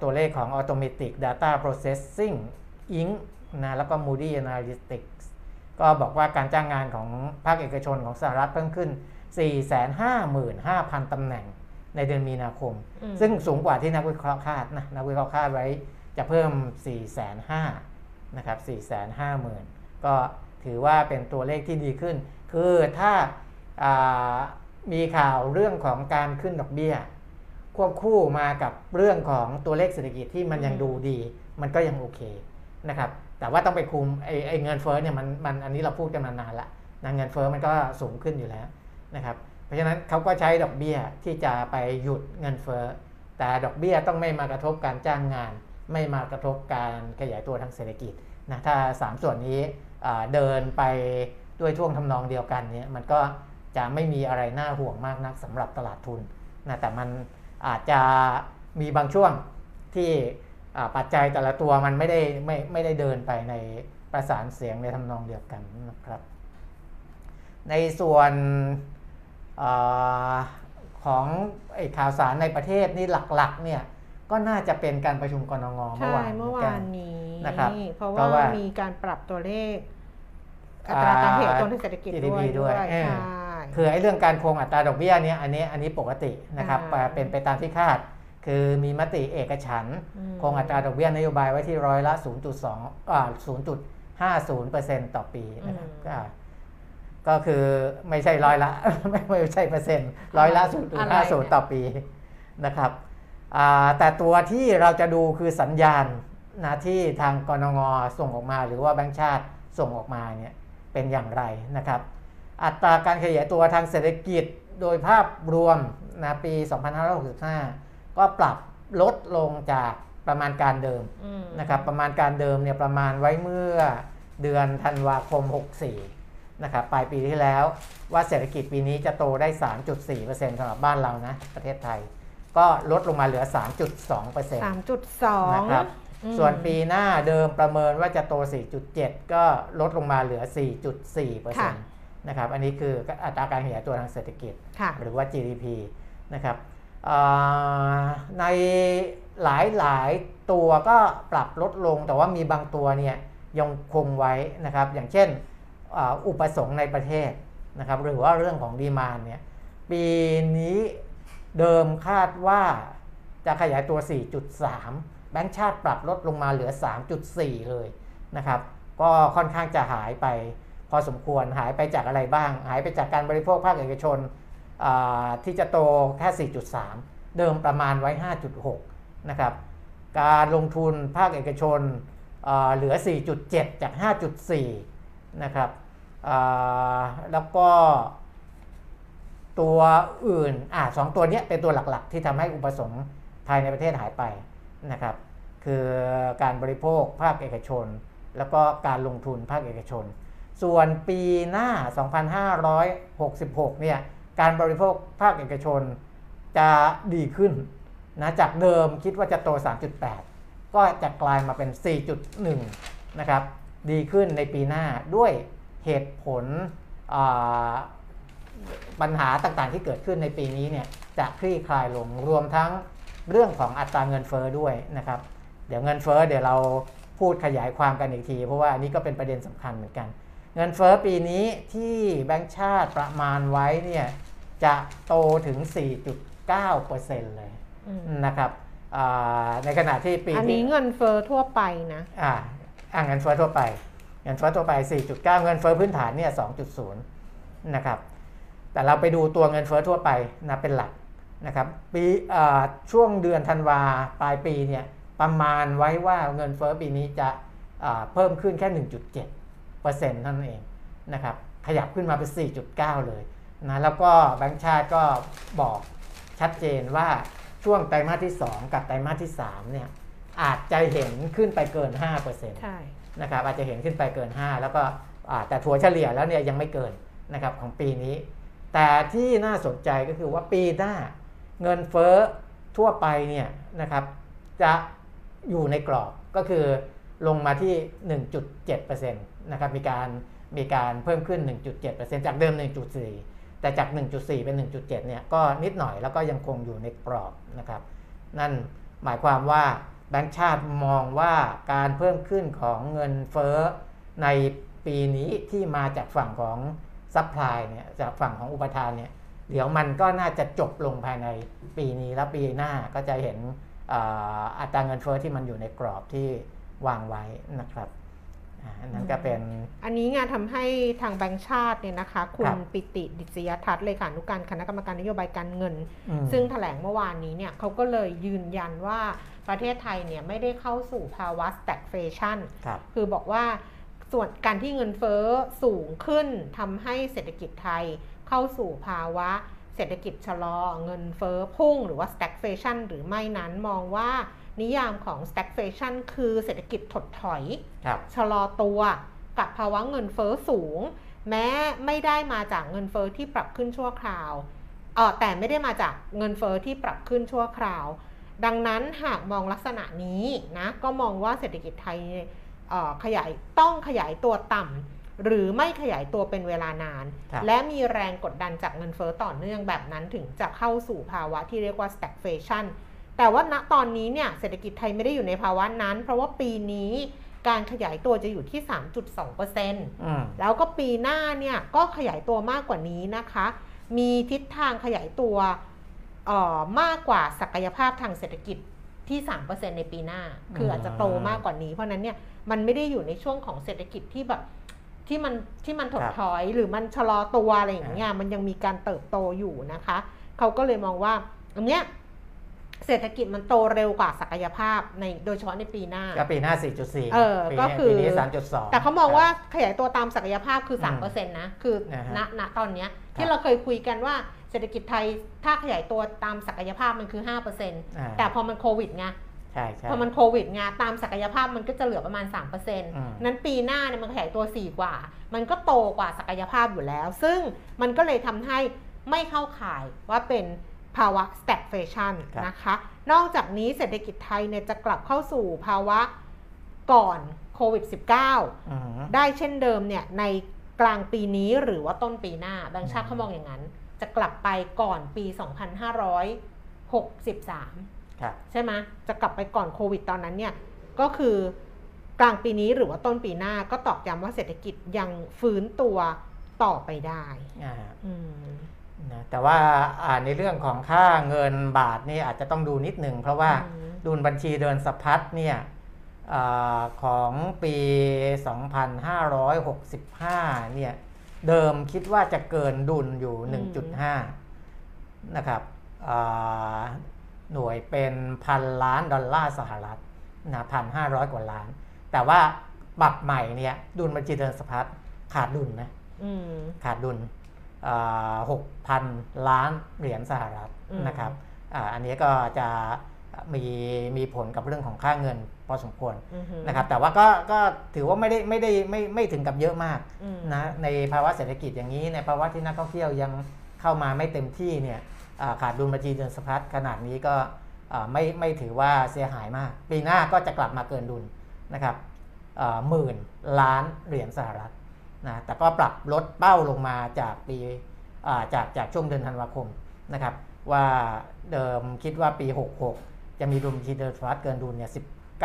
ตัวเลขของ Automatic Data Processing Inc. นะแล้วก็ Moody Analytics ก็บอกว่าการจ้างงานของภาคเอกชนของสหรัฐเพิ่มขึ้น 455,000 ตำแหน่งในเดือนมีนาคมอืมซึ่งสูงกว่าที่นักวิเคราะห์คาดนะนักวิเคราะห์คาดไว้จะเพิ่ม 4,500นะครับ450,000 ก็ถือว่าเป็นตัวเลขที่ดีขึ้น คือถ้าอ่ามีข่าวเรื่องของการขึ้นดอกเบี้ย ควบคู่มากับเรื่องของตัวเลขเศรษฐกิจที่มันยังดูดี มันก็ยังโอเคนะครับ แต่ว่าต้องไปคุมไอ้ไอเงินเฟ้อเนี่ยมันมันอันนี้เราพูดกันมานานละนะเงินเฟ้อมันก็สูงขึ้นอยู่แล้วนะครับเพราะฉะนั้นเขาก็ใช้ดอกเบี้ยที่จะไปหยุดเงินเฟ้อแต่ดอกเบี้ยต้องไม่มากระทบการจ้างงาน ไม่มากระทบการขยายตัวทางเศรษฐกิจนะถ้า 3 ส่วนนี้เดินไปด้วยท่วงทำนองเดียวกันเนี่ยมันก็จะไม่มีอะไรน่าห่วงมากนักสำหรับตลาดทุนนะแต่มันอาจจะมีบางช่วงที่ ปัจจัยแต่ละตัวมันไม่ได้ไม่ไม่ได้เดินไปในประสานเสียงในทำนองเดียวกันนะครับ ในส่วนอาของไอ้ข่าวสารในประเทศนี่หลักๆเนี่ยก็น่าจะเป็นการประชุมกรงงเมื่อใช่วานเมื่อหกัวานนี้นะครับเพราะเพราะว่าว่ามีมีการปรับตัวเลข อัตราการขยายตัวทางเศรษฐกิจ GDP ด้วยด้วยด้วยเออใช่คือไอ้เรื่องการคงอัตราดอกเบี้ยเนี่ยอันนี้อันนี้ปกตินะครับอ่าเป็นไปตามที่คาด คือมีมติเอกฉันท์อืมคงอัตราดอกเบี้ยนโยบายไว้ที่ร้อยละ 0.2อ่า0.50%ต่อปีนะครับอ่าก็คือไม่ใช่ร้อยละไม่ไม่ใช่เปอร์เซ็นต์ร้อยละ 0.50 ต่อปีนะครับอ่าแต่ตัวที่เราจะดูคือสัญญาณนะที่ทางกรงงส่งออกมาหรือว่าแบงก์ชาติส่งออกมาเนี่ยเป็นอย่างไรนะครับ อัตราการขยายตัวทางเศรษฐกิจโดยภาพรวมนะปี 2565 ก็ปรับลดลงจากประมาณการเดิมอืมนะครับประมาณการเดิมเนี่ยประมาณไว้เมื่อเดือนธันวาคม 64นะครับปลายปีที่แล้วว่าเศรษฐกิจปีนี้จะโตได้ 3.4%สำหรับบ้านเรานะประเทศไทย ก็ลดลงมาเหลือ 3.2%สามจุดสองนะครับอืมส่วนปีหน้าเดิมประเมินว่าจะโต 4.7 ก็ลดลงมาเหลือ 4.4%นะครับอันนี้คืออัตราการขยายตัวทางเศรษฐกิจค่ะหรือว่า GDP นะครับอ่า ในหลายหลายตัวก็ปรับลดลงแต่ว่ามีบางตัวเนี่ยยังคงไว้นะครับ อย่างเช่นอ,อุปสงค์ในประเทศนะครับ หรือว่าเรื่องของดีมานเนี่ยปีนี้เดิมคาดว่าจะขยายตัว 4.3 แบงก์ชาติปรับลดลงมาเหลือ 3.4 เลยนะครับ ก็ค่อนข้างจะหายไปพอสมควรหายไปจากอะไรบ้าง หายไปจากการบริโภคภาคเอกชน ที่จะโตแค่ 4.3 เดิมประมาณไว้ 5.6 นะครับ การลงทุนภาคเอกชนเหลือ 4.7 จาก 5.4 นะครับแล้วก็ตัวอื่นอ่าสองตัวนี้เป็นตัวหลักๆ ที่ทำให้อุปสงค์ภายในประเทศหายไปนะครับ คือการบริโภคภาคเอกชน แล้วก็การลงทุนภาคเอกชน ส่วนปีหน้า 2566 เนี่ย การบริโภคภาคเอกชนจะดีขึ้นนะจากเดิมคิดว่าจะโต 3.8 ก็จะกลายมาเป็น 4.1 นะครับ ดีขึ้นในปีหน้าด้วยเหตุผลปัญหาต่างๆที่เกิดขึ้นในปีนี้เนี่ยจะคลี่คลายลงรวมทั้งเรื่องของอัตราเงินเฟ้อด้วยนะครับ เดี๋ยวเงินเฟ้อเดี๋ยวเราพูดขยายความกันอีกที เพราะว่าอันนี้ก็เป็นประเด็นสำคัญเหมือนกัน เงินเฟ้อปีนี้ที่แบงก์ชาติประมาณไว้เนี่ย จะโตถึง 4.9%เลยอืมนะครับอ่าในขณะที่ปีอันที่นี้เงินเฟ้อทั่วไปนะอ่าอ่าเงินเฟ้อทั่วไป เงินเฟ้อทั่วไป 4.9 เงินเฟ้อพื้นฐานเนี่ย 2.0 นะครับ แต่เราไปดูตัวเงินเฟ้อทั่วไปนะเป็นหลักนะครับปีอ่าช่วงเดือนธันวาปลายปีเนี่ยประมาณไว้ว่าเงินเฟ้อปีนี้จะอ่าเพิ่มขึ้นแค่ 1.7เปอร์เซ็นต์นั่นเองนะครับขยับขึ้นมาเป็น 4.9 เลย นะแล้วก็แบงก์ชาติก็บอกชัดเจนว่าช่วงไตรมาสที่ 2 กับไตรมาสที่3เนี่ยอาจจะเห็นขึ้นไปเกิน 5%ใช่นะครับอาจจะเห็นขึ้นไปเกิน 5 แล้วก็อ่าแต่ถัวเฉลี่ยแล้วเนี่ยยังไม่เกินนะครับของปีนี้ แต่ที่น่าสนใจก็คือว่าปีหน้าเงินเฟ้อทั่วไปเนี่ยนะครับจะอยู่ในกรอบก็คือลงมาที่ 1.7%นะครับมีการมีการเพิ่มขึ้น 1.7%จากเดิม 1.4 แต่จาก 1.4 เป็น 1.7 เนี่ยก็นิดหน่อยแล้วก็ยังคงอยู่ในกรอบนะครับ นั่นหมายความว่าแบงก์ชาติมองว่าการเพิ่มขึ้นของเงินเฟ้อในปีนี้ที่มาจากฝั่งของ supply เนี่ยจากฝั่งของอุปทานเนี่ยเดี๋ยวมันก็น่าจะจบลงภายในปีนี้แล้วปีหน้าก็จะเห็นอัตราเงินเฟ้อที่มันอยู่ในกรอบที่วางไว้นะครับ อ่าอันนั้นก็เป็นอันนี้งานทำให้ทางแบงก์ชาติเนี่ยนะคะ ครับคุณปิติดิษยทัศน์เลขานุการคณะกรรมการนโยบายการเงินอืมซึ่งแถลงเมื่อวานนี้เนี่ยเขาก็เลยยืนยันว่าประเทศไทยเนี่ยไม่ได้เข้าสู่ภาวะ stagflation ครับคือบอกว่าส่วนการที่เงินเฟ้อสูงขึ้นทำให้เศรษฐกิจไทยเข้าสู่ภาวะเศรษฐกิจชะลอ เงินเฟ้อพุ่งหรือว่า stagflation หรือไม่นั้นมองว่า นิยามของ stagflation คือเศรษฐกิจถดถอยครับชะลอตัวกับภาวะเงินเฟ้อสูง แม้ไม่ได้มาจากเงินเฟ้อที่ปรับขึ้นชั่วคราวเออแต่ไม่ได้มาจากเงินเฟ้อที่ปรับขึ้นชั่วคราว ดังนั้นหากมองลักษณะนี้นะก็มองว่าเศรษฐกิจไทยเอ่อขยายต้องขยายตัวต่ำหรือไม่ขยายตัวเป็นเวลานานครับและมีแรงกดดันจากเงินเฟ้อต่อเนื่องแบบนั้นถึงจะเข้าสู่ภาวะที่เรียกว่า stagflation แต่ว่าณตอนนี้เนี่ยเศรษฐกิจไทยไม่ได้อยู่ในภาวะนั้น เพราะว่าปีนี้การขยายตัวจะอยู่ที่ 3.2%อืมแล้วก็ปีหน้าเนี่ยก็ขยายตัวมากกว่านี้นะคะ มีทิศทางขยายตัวเอ่อมากกว่าศักยภาพทางเศรษฐกิจที่ 3%ในปีหน้า คืออาจจะโตมากกว่านี้ เพราะฉะนั้นเนี่ยมันไม่ได้อยู่ในช่วงของเศรษฐกิจที่แบบที่มันที่มันถดถอยหรือมันชะลอตัวอะไรอย่างเงี้ยมันยังมีการเติบโตอยู่นะคะ เขาก็เลยมองว่าอันเนี้ย เศรษฐกิจมันโตเร็วกว่าศักยภาพในโดยเฉพาะในปีหน้าก็ปีหน้า 4.4เออปีก็นี้คือปีนี้ 3.2 แต่เขามองว่าขยายตัวตามศักยภาพคืออืม3%นะ คือนะฮะณณตอนเนี้ยครัที่บเราเคยคุยกันว่าเศรษฐกิจไทยถ้าขยายตัวตามศักยภาพมันคือ5%อ่าแต่พอมันโควิดไงใช่ใช่พอมันโควิดไงตามศักยภาพมันก็จะเหลือประมาณ3%มนั้นปีหน้าเนี่ยมันขยายตัว 4 กว่า มันก็โตกว่าศักยภาพอยู่แล้ว ซึ่งมันก็เลยทำให้ไม่เข้าข่ายว่าเป็น ภาวะ stagflation ครับนะคะ นอกจากนี้เศรษฐกิจไทยเนี่ยจะกลับเข้าสู่ภาวะก่อนโควิด -19 อืมได้เช่นเดิมเนี่ยในกลางปีนี้หรือว่าต้นปีหน้าแบงค์ชาติอืมเขามองอย่างนั้น จะกลับไปก่อนปี 2563ครับใช่ไหมจะกลับไปก่อนโควิดตอนนั้นเนี่ยก็คือกลางปีนี้หรือว่าต้นปีหน้าก็ตอกย้ำว่าเศรษฐกิจยังฟื้นตัวต่อไปได้อ่าอืม นะแต่ว่าอ่าในเรื่องของค่าเงินบาทนี่อาจจะต้องดูนิดหนึ่ง เพราะว่าอืมดุลบัญชีเดินสะพัดเนี่ยอาของปี 2565 เนี่ยเดิมคิดว่าจะเกินดุลอยู่ 1.5 นะครับอ่าหน่วยเป็นพันล้านดอลลาร์สหรัฐนะพันห้าร้อยกว่าล้าน แต่ว่าปรับใหม่เนี่ยดุลบัญชีเดินสะพัดขาดดุลนะอืมขาดดุล หกพันล้านเหรียญสหรัฐอืมนะครับอาอันนี้ก็จะมีมีผลกับเรื่องของค่าเงินพอสมควรอือหือนะครับแต่ว่าก็ก็ถือว่าไม่ได้ไม่ได้ไม่ไม่ถึงกับเยอะมากอืมนะในภาวะเศรษฐกิจอย่างนี้ในภาวะที่นักท่องเที่ยวยังเข้ามาไม่เต็มที่เนี่ยอ่าขาดดุลบัญชีเดินสะพัดขนาดนี้ก็อ่าไม่ไม่ถือว่าเสียหายมาก ปีหน้าก็จะกลับมาเกินดุลนะครับหมื่นล้านเหรียญสหรัฐ นะแต่ก็ปรับลดเป้าลงมาจากปีจากจากช่วงเดือนธันวาคมนะครับว่าเดิมคิดว่าปี 66 จะมีดุลบัญชีเดินฟัดเกินดุลเนี่ย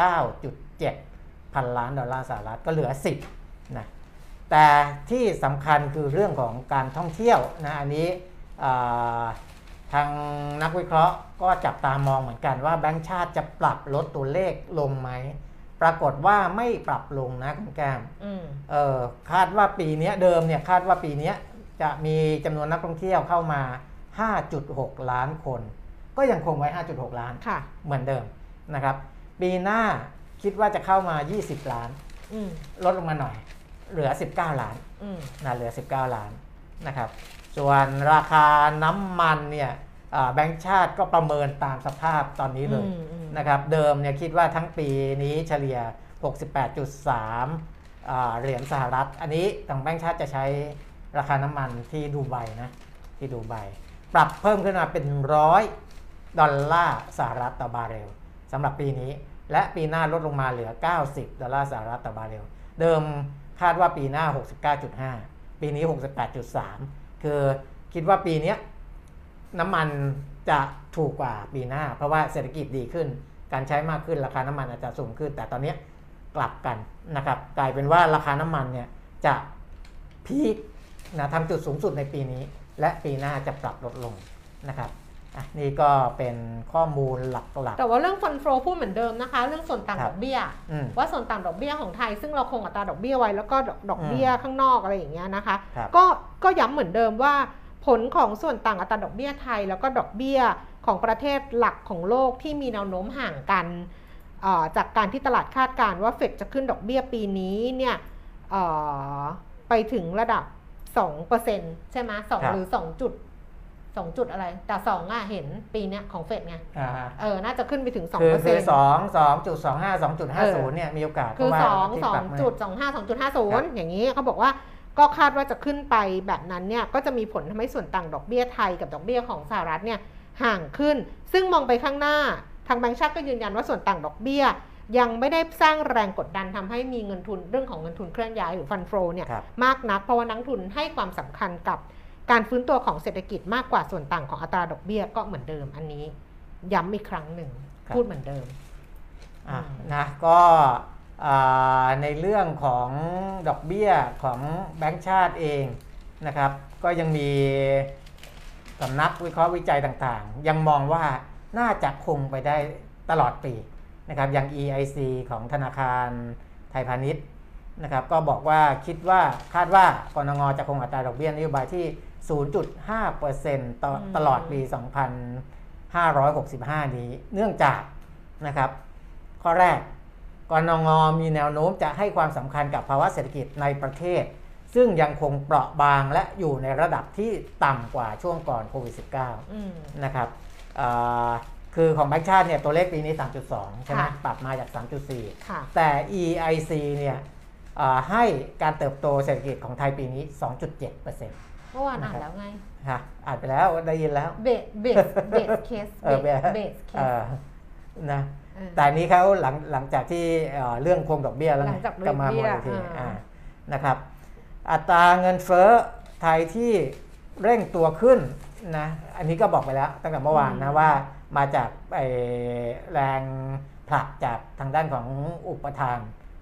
19.7 พันล้านดอลลาร์สหรัฐก็เหลือ 10นะแต่ที่สำคัญคือเรื่องของการท่องเที่ยวนะอันนี้ทางนักวิเคราะห์ก็จับตามองเหมือนกันว่าแบงก์ชาติจะปรับลดตัวเลขลงไหม ปรากฏว่าไม่ปรับลงนะคุณแก้มอืมเออคาดว่าปีเนี้ยเดิมเนี่ยคาดว่าปีเนี้ยจะมีจำนวนนักท่องเที่ยวเข้ามา 5.6 ล้านคน ก็ยังคงไว้ 5.6 ล้านค่ะเหมือนเดิมนะครับ ปีหน้าคิดว่าจะเข้ามา 20 ล้านอืมลดลงมาหน่อย เหลือ 19 ล้านอืมนะเหลือ 19 ล้านนะครับ ส่วนราคาน้ำมันเนี่ยอ่าแบงก์ชาติก็ประเมินตามสภาพตอนนี้เลยอืมอืม นะครับเดิมเนี่ยคิดว่าทั้งปีนี้เฉลี่ย 68.3 เหรียญสหรัฐ อันนี้ทางแบงก์ชาติจะใช้ราคาน้ำมันที่ดูไบนะที่ดูไบปรับเพิ่มขึ้นมาเป็นร้อยดอลลาร์สหรัฐต่อบาร์เรลสำหรับปีนี้ และปีหน้าลดลงมาเหลือ 90 ดอลลาร์สหรัฐต่อบาร์เรลเดิมคาดว่าปีหน้า 69.5 ปีนี้ 68.3 คือคิดว่าปีนี้น้ำมันจะ ถูกกว่าปีหน้า เพราะว่าเศรษฐกิจดีขึ้น การใช้มากขึ้นราคาน้ำมันอาจจะสูงขึ้น แต่ตอนเนี้ยกลับกันนะครับ กลายเป็นว่าราคาน้ำมันเนี่ยจะพีคนะทำจุดสูงสุดในปีนี้ และปีหน้าจะปรับลดลงนะครับอะนี่ก็เป็นข้อมูลหลักแต่ว่าเรื่องฟันโฟพูดเหมือนเดิมนะคะ เรื่องส่วนต่างครัดบอกเบี้ยๆอืมว่าส่วนต่างดอกเบี้ยของไทย ซึ่งเราคงอัตราดอกเบี้ยไว้แล้วก็ดอกดอกเบี้ยข้างนอกอะไรอย่างเงี้ยนะคะครับก็ก็ย้ำเหมือนเดิมว่า ผลของส่วนต่างอัตราดอกเบี้ยไทย แล้วก็ดอกเบี้ย ของประเทศหลักของโลกที่มีแนวโน้มห่างกันเอ่อจากการที่ตลาดคาดการณ์ว่าเฟดจะขึ้นดอกเบี้ยปีนี้เนี่ยเอ่อไปถึงระดับ 2%ใช่ไหมสองครับหรือ 2 จุด2จุดอะไร แต่2อะเห็นปีเนี้ยของเฟดไงอ่าเออ น่าจะขึ้นไปถึง2%คือคือสองสองจุดสองห้าสองจุดห้าเอศูนอย์เนี่ยมีโอกาสคือเพราะว่าสองที่สอปรังบมาจุดสองห้าสองจุดห้าศูครันย์บอย่างนี้เขาบอกว่าก็คาดว่าจะขึ้นไปแบบนั้นเนี่ย ก็จะมีผลทำให้ส่วนต่างดอกเบี้ยไทยกับดอกเบี้ยของสหรัฐเนี่ย ห่างขึ้น ซึ่งมองไปข้างหน้า ทางแบงก์ชาติก็ยืนยันว่าส่วนต่างดอกเบี้ย ยังไม่ได้สร้างแรงกดดันทำให้มีเงินทุนเรื่องของเงินทุนเคลื่อนย้ายหรือฟันโฟเนี่ยครับมากนักเพราะว่านักทุนให้ความสำคัญกับการฟื้นตัวของเศรษฐกิจมากกว่าส่วนต่างของอัตราดอกเบี้ยก็เหมือนเดิมอันนี้ ย้ำอีกครั้งหนึ่งครับพูดเหมือนเดิมอะอืมนะก็อ่าในเรื่องของดอกเบี้ยของแบงก์ชาติเองนะครับ ก็ยังมี สำนักวิเคราะห์วิจัยต่างๆ ยังมองว่าน่าจะคงไปได้ตลอดปีนะครับอย่าง EIC ของธนาคารไทยพาณิชย์นะครับก็บอกว่าคิดว่าคาดว่ากรงงจะคงอัตราดอกเบี้ยนโยบายที่ 0.5%ต่ออืมตลอดปี 2565 นี้ เนื่องจากนะครับข้อแรกกรงงมีแนวโน้มจะให้ความสำคัญกับภาวะเศรษฐกิจในประเทศ ซึ่งยังคงเปราะบางและอยู่ในระดับที่ต่ำกว่าช่วงก่อนโควิด -19 อืมนะครับอ่าคือของแบงก์ชาติเนี่ยตัวเลขปีนี้ 3.2 ใช่ไหมค่ะปรับมาจาก 3.4ค่ะแต่ EIC เนี่ยอ่าให้การเติบโตเศรษฐกิจของไทยปีนี้ 2.7%เเมื่อวานอ่านแล้วไงฮะอ่านไปแล้วได้ยินแล้ว เบสเบสเบสเคสเออเบสเบสเคเอสอนะแต่อันนี้เขาหลังหลังจากที่เอ่อเรื่องคงดอกเบี้ยแล้วหไงลังจากก็มาดอกเบี้โมยดทีอ่าอ่านะครับ อัตราเงินเฟ้อไทยที่เร่งตัวขึ้นนะอันนี้ก็บอกไปแล้วตั้งแต่เมื่อวานนะว่ามาจากไอ้แรงผลักจากทางด้านของอุปทาน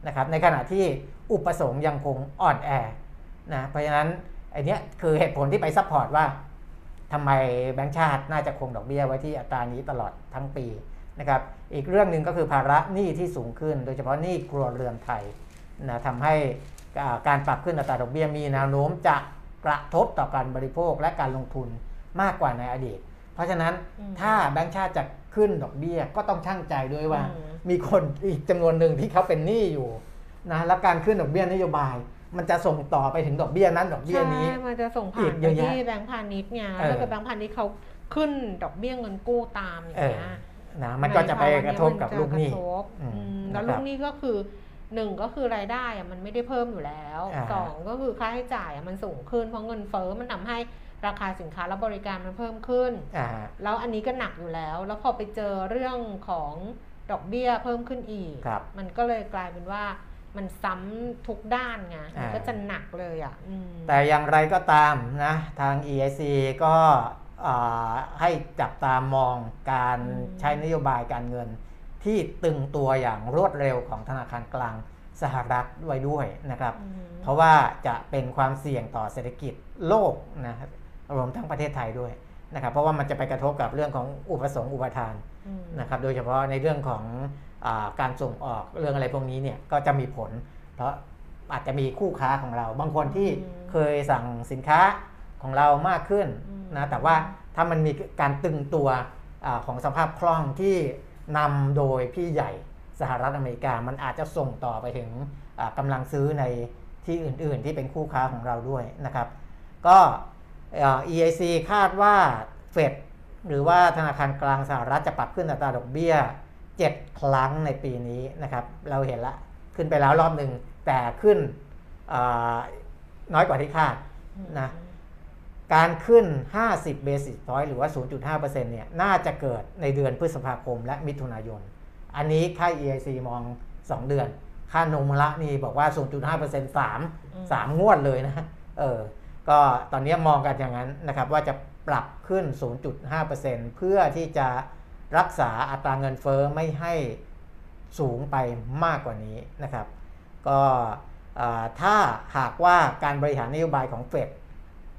นะครับในขณะที่อุปสงค์ยังคงอ่อนแอนะเพราะฉะนั้นไอ้เนี้ยคือเหตุผลที่ไป support ว่าทำไมแบงก์ชาติน่าจะคงดอกเบี้ยไว้ที่อัตรานี้ตลอดทั้งปีนะครับอีกเรื่องหนึ่งก็คือภาระหนี้ที่สูงขึ้น โดยเฉพาะหนี้ครัวเรือนไทยนะทำให้อ่า การปรับขึ้นอัตราดอกเบี้ยมีแนวโน้มจะกระทบต่อการบริโภคและการลงทุนมากกว่าในอดีต เพราะฉะนั้นอืมถ้าแบงก์ชาติจะขึ้นดอกเบี้ยก็ต้องชั่งใจด้วยว่าอืมมีคนอีกจำนวนหนึ่งที่เขาเป็นหนี้อยู่นะและการขึ้นดอกเบี้ยนโยบาย มันจะส่งต่อไปถึงดอกเบี้ยนั้นดอกเบี้ยนี้ใช่มันจะส่งอีผ่านกไปเยอะแยะที่แบงก์พาณิชย์ไงเออแล้วก็แบงก์พาณิชย์เขาขึ้นดอกเบี้ยเงินกู้ตามอย่างเออเงี้ยนะมันก็จะไปกระทบกับลูกหนี้ใภาวะเยมันจะกระทบอืมอืมแล้วนะครับลูกหนี้ก็คือ หนึ่งก็คือรายได้อะมันไม่ได้เพิ่มอยู่แล้วอ่าสองก็คือค่าใช้จ่ายอะมันสูงขึ้นเพราะเงินเฟ้อมันทำให้ราคาสินค้าและบริการมันเพิ่มขึ้นอ่าแล้วอันนี้ก็หนักอยู่แล้ว แล้วพอไปเจอเรื่องของดอกเบี้ยเพิ่มขึ้นอีกครับมันก็เลยกลายเป็นว่ามันซ้ำทุกด้านไง มันอ่าก็จะหนักเลยอะอืมแต่อย่างไรก็ตามนะทาง EIC ก็อ่าให้จับตามองการอืมใช้นโยบายการเงิน ที่ตึงตัวอย่างรวดเร็วของธนาคารกลางสหรัฐไว้ด้วยนะครับอืมเพราะว่าจะเป็นความเสี่ยงต่อเศรษฐกิจโลกนะครับรวมทั้งประเทศไทยด้วยนะครับ เพราะว่ามันจะไปกระทบกับเรื่องของอุปสงค์อุปทานอืมนะครับ โดยเฉพาะในเรื่องของอาการส่งออกเรื่องอะไรพวกนี้เนี่ยก็จะมีผล เพราะอาจจะมีคู่ค้าของเรา บางคนที่อืมเคยสั่งสินค้าของเรามากขึ้นอืมนะแต่ว่าถ้ามันมีการตึงตัวอาของสภาพคล่องที่ นำโดยพี่ใหญ่สหรัฐอเมริกา มันอาจจะส่งต่อไปถึงกำลังซื้อในที่อื่นๆ ที่เป็นคู่ค้าของเราด้วยนะครับ ก็เอ่อ EIC คาดว่าเฟดหรือว่าธนาคารกลางสหรัฐจะปรับขึ้นอัตราดอกเบี้ย 7 ครั้งในปีนี้นะครับ เราเห็นละขึ้นไปแล้วรอบหนึ่งแต่ขึ้นน้อยกว่าที่คาดนะ การขึ้น 50 basis point หรือว่า 0.5%เนี่ย น่าจะเกิดในเดือนพฤษภาคมและมิถุนายน อันนี้ค่าย EIC มอง 2 เดือน ค่าโนมุระนี่บอกว่า 0.5% 3 3 งวดเลยนะ เออ ก็ตอนนี้มองกันอย่างนั้นนะครับ ว่าจะปรับขึ้น 0.5%เพื่อที่จะรักษาอัตราเงินเฟอ้อไม่ให้สูงไปมากกว่านี้นะครับ ก็ถ้าหากว่าการบริหารนโยบายของเฟด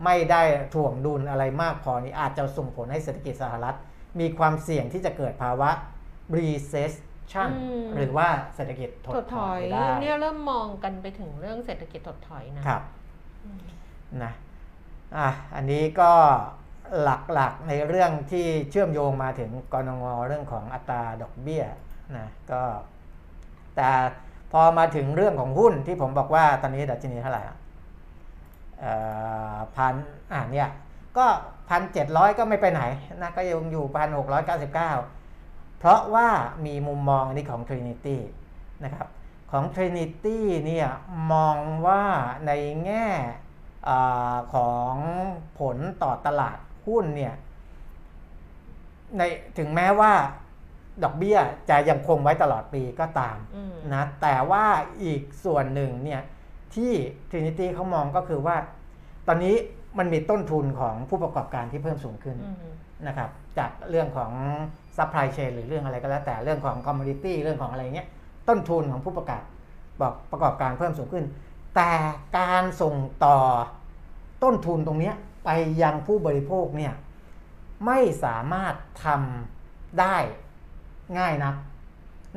ไม่ได้ถ่วงดุลอะไรมากพอนี้อาจจะส่งผลให้เศรษฐกิจสหรัฐ มีความเสี่ยงที่จะเกิดภาวะ recession หรือว่าเศรษฐกิจถดถอยได้เนี่ยเริ่มมองกันไปถึงเรื่องเศรษฐกิจถดถอยนะครับนะอะอันนี้ก็หลักๆในเรื่องที่เชื่อมโยงมาถึงกรงงเรื่องของอัตราดอกเบี้ยนะก็แต่พอมาถึงเรื่องของหุ้นที่ผมบอกว่าตอนนี้ดัชนีเท่าไหร่ พันอ่าเนี่ยก็พันเจ็ดร้อยก็ไม่ไปไหนนะก็ยังอยู่พันหกร้อยเก้าสิบเก้าเพราะว่ามีมุมมองนี้ของ Trinity นะครับของ Trinity เนี่ยมองว่าในแง่อของผลต่อตลาดหุ้นเนี่ยในถึงแม้ว่าดอกเบี้ยจะยังคงไว้ตลอดปีก็ตามนะแต่ว่าอีกส่วนหนึ่งเนี่ย ที่ Trinity เขามองก็คือว่า ตอนนี้มันมีต้นทุนของผู้ประกอบการที่เพิ่มสูงขึ้นนะครับ จากเรื่องของ supply chain หรือเรื่องอะไรก็แล้วแต่เรื่องของ commodity เรื่องของอะไรเงี้ยต้นทุนของผู้ประกาศบอกประกอบการเพิ่มสูงขึ้น แต่การส่งต่อต้นทุนตรงนี้ไปยังผู้บริโภคเนี่ยไม่สามารถทำได้ง่ายนะ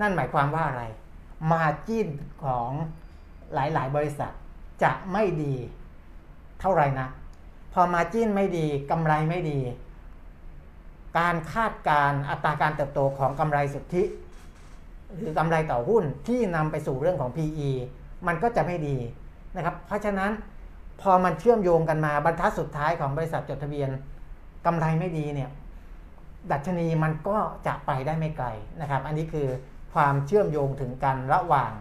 นั่นหมายความว่าอะไร มาจิ้นของ หลาย ๆ บริษัทจะไม่ดีเท่าไรนะพอมาจิ้นไม่ดีกำไรไม่ดี การคาดการอัตราการเติบโตของกำไรสุทธิ หรือกำไรต่อหุ้นที่นำไปสู่เรื่องของ PE มันก็จะไม่ดีนะครับ เพราะฉะนั้นพอมันเชื่อมโยงกันมาบรรทัดสุดท้ายของบริษัทจดทะเบียนกำไรไม่ดีเนี่ยดัชนีมันก็จะไปได้ไม่ไกลนะครับ อันนี้คือความเชื่อมโยงถึงกันระหว่าง